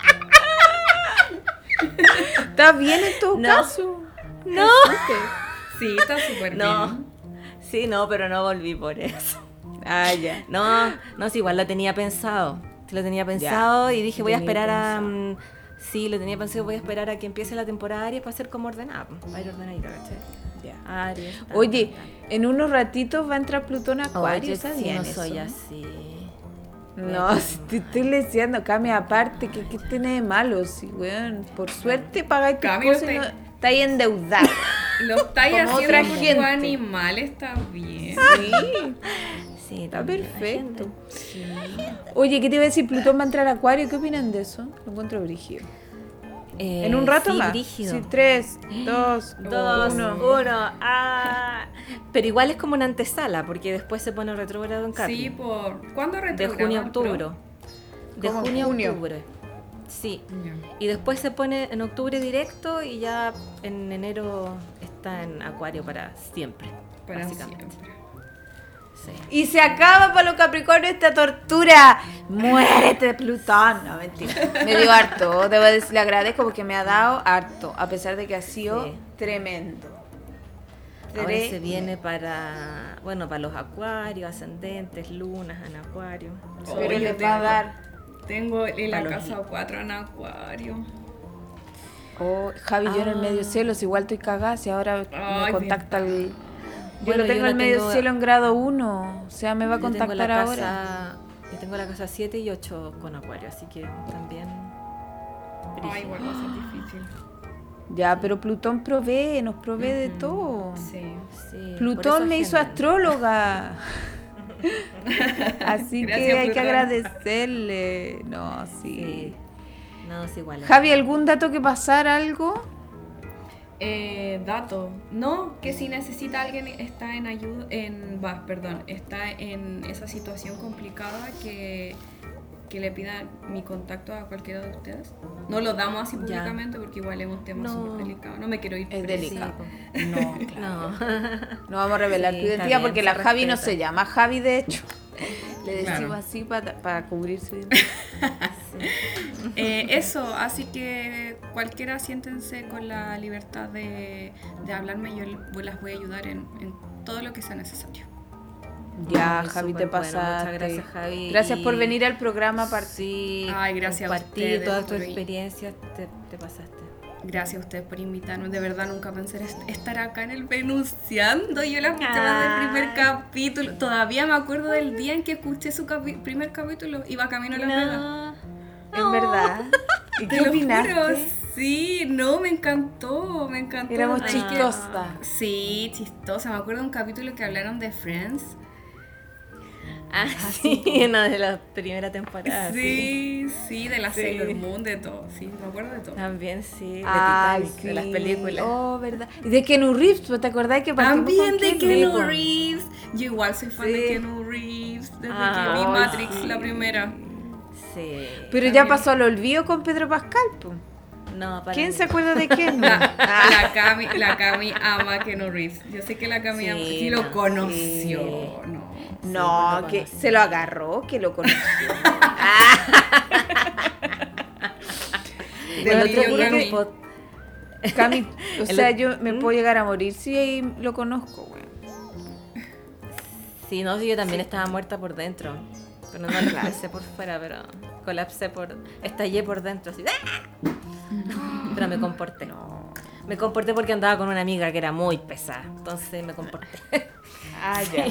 El- Está bien en todo No. caso. No. Sí, está súper No. bien. Sí, no, pero no volví por eso. Ah, ya. No, no, sí, igual lo tenía pensado. Sí, Lo tenía pensado y dije, voy a esperar a. pensado. mm, Sí, lo tenía pensado, voy a esperar a que empiece la temporada Aries para ser como ordenada. Para ir ordenadita, ¿cachai? Ya. Aries. Oye, en unos ratitos va a entrar Plutón a Acuario, Oye, ¿sabían sí, no eso? soy así. No, si te estoy diciendo, Cami, aparte, ¿qué, qué tiene de malo? Si, weón, por suerte pagáis tus cosas no y no, te- estáis. Lo estáis Como haciendo gente. animal, está bien. Sí, Sí, está perfecto. gente. Oye, ¿qué te iba a decir? Plutón va a entrar a Acuario, ¿qué opinan de eso? Lo encuentro brígido. Eh, en un rato sí, más. brígido. Sí, tres, dos, Dos, uno. uno. ah. Pero igual es como una antesala, porque después se pone retrógrado en Capri. Sí, por. ¿Cuándo de retrograda junio a octubre. De junio a octubre. Sí. Y después se pone en octubre directo y ya en enero está en Acuario para siempre. Para básicamente. siempre. Sí. Y se acaba para los Capricornios esta tortura. Muérete, Plutón. No, mentira. Me dio harto. Debo decir, le agradezco porque me ha dado harto. A pesar de que ha sido Sí. tremendo. Ahora se viene para, bueno, para los acuarios, ascendentes, lunas en acuario. Pero les tengo- va a dar. Tengo en la casa li- 4 en Acuario. Oh, Javi, yo en el Ah. medio cielo, si igual estoy cagada, si ahora Ay, me contacta el. Yo Bueno, lo tengo yo en la el medio tengo- cielo en grado 1. O sea, me va a Yo tengo contactar la ahora. casa- yo tengo la casa 7 y 8 con acuario, así que también... Ay, igual va a ser difícil. Ya, pero Plutón provee, nos provee de todo. Sí. Sí, Plutón me hizo astróloga. Así Gracias, que hay que agradecerle. No, sí. Sí. No, es igual. Javi, ¿algún dato que pasar algo? Eh, dato. No, que si necesita alguien está en ayuda, en, va, perdón, está en esa situación complicada que, que le pida mi contacto a cualquiera de ustedes. No lo damos así Ya. públicamente porque igual es un tema No. súper delicado. No me quiero ir Es presa. delicado. Sí, No, claro. No. No vamos a revelar Sí, tu identidad porque la Javi no se llama Javi, de hecho. Le decimos Claro. así para, para cubrir su identidad. Eh, eso, así que cualquiera siéntense con la libertad de, de hablarme. Yo las voy a ayudar en, en todo lo que sea necesario. Ya, Javi, te bueno, pasaste. muchas gracias, Javi. Gracias por venir al programa. aparte. Sí, Ay, gracias a ustedes por- experiencias, te, te pasaste. Gracias a ustedes por invitarme. De verdad nunca pensé est- estar acá en el Venunciando. Yo la escuchaba del primer Ay. capítulo. Todavía me acuerdo del día en que escuché su capi- primer capítulo. Iba camino a la. No. En verdad. ¿Y qué opinaste? juro, Sí, no, me encantó, me encantó. Éramos chistosas. Sí, chistosa. Me acuerdo de un capítulo que hablaron de Friends. Ah, sí, una de las primeras temporadas. sí, sí, de la Sí. Sailor Moon, de todo. Sí, me acuerdo de todo. También sí, de Titanic, de las sí. películas. Oh, verdad. Y de Kenu Reeves, ¿pues ¿te acordás que También de Sí, po. Reeves. Yo igual soy fan Sí. de Keanu Reeves desde Ah, que vi Matrix sí. la primera. Sí. Pero ya pasó al olvido con Pedro Pascal, po. No, para ¿Quién mí. se acuerda de Kenu? La, la Cami, la Cami ama a Keanu Reeves. Yo sé que la Cami Sí, ama. Sí, lo conoció. sí. No. No, lo que conocí. se lo agarró, que lo conoció. El Bueno, otro pod- Cami, o El sea, yo me puedo llegar a morir si ahí lo conozco, güey. Sí, no, sí, yo también estaba muerta por dentro. Pero no colapsé por fuera, pero colapsé por. Estallé por dentro, así. ¡ah! Pero me comporté. Me comporté porque andaba con una amiga que era muy pesada. Entonces me comporté. Ah, ya.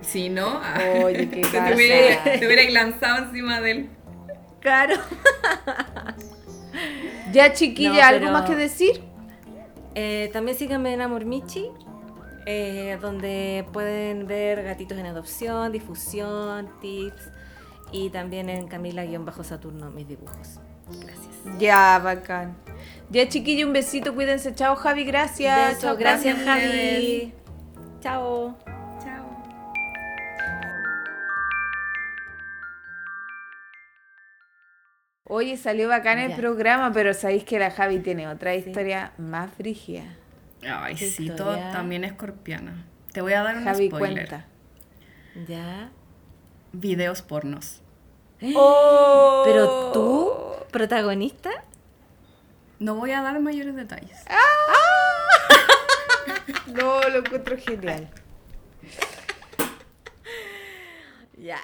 Si no, ah, Oye, qué te, hubiera, te hubiera lanzado encima de él. Claro. Ya, chiquilla, No, ¿algo más que decir? Eh, también síganme en Amormichi, eh, donde pueden ver gatitos en adopción, difusión, tips. Y también en Camila-Saturno, mis dibujos. Gracias. Ya, bacán. Ya, chiquilla, un besito, cuídense. Chao, Javi, gracias. Beso, Chao, gracias Cami. Javi. Chao. Chao. Oye, salió bacán el Ya. programa, pero sabéis que la Javi tiene otra historia más frigia. Ay, sí, historia. todo también escorpiana. Te voy a dar un Javi, spoiler. cuenta. Ya. Videos pornos. ¡Oh! Pero tú, protagonista, No voy a dar mayores detalles. No, lo encuentro genial. ya.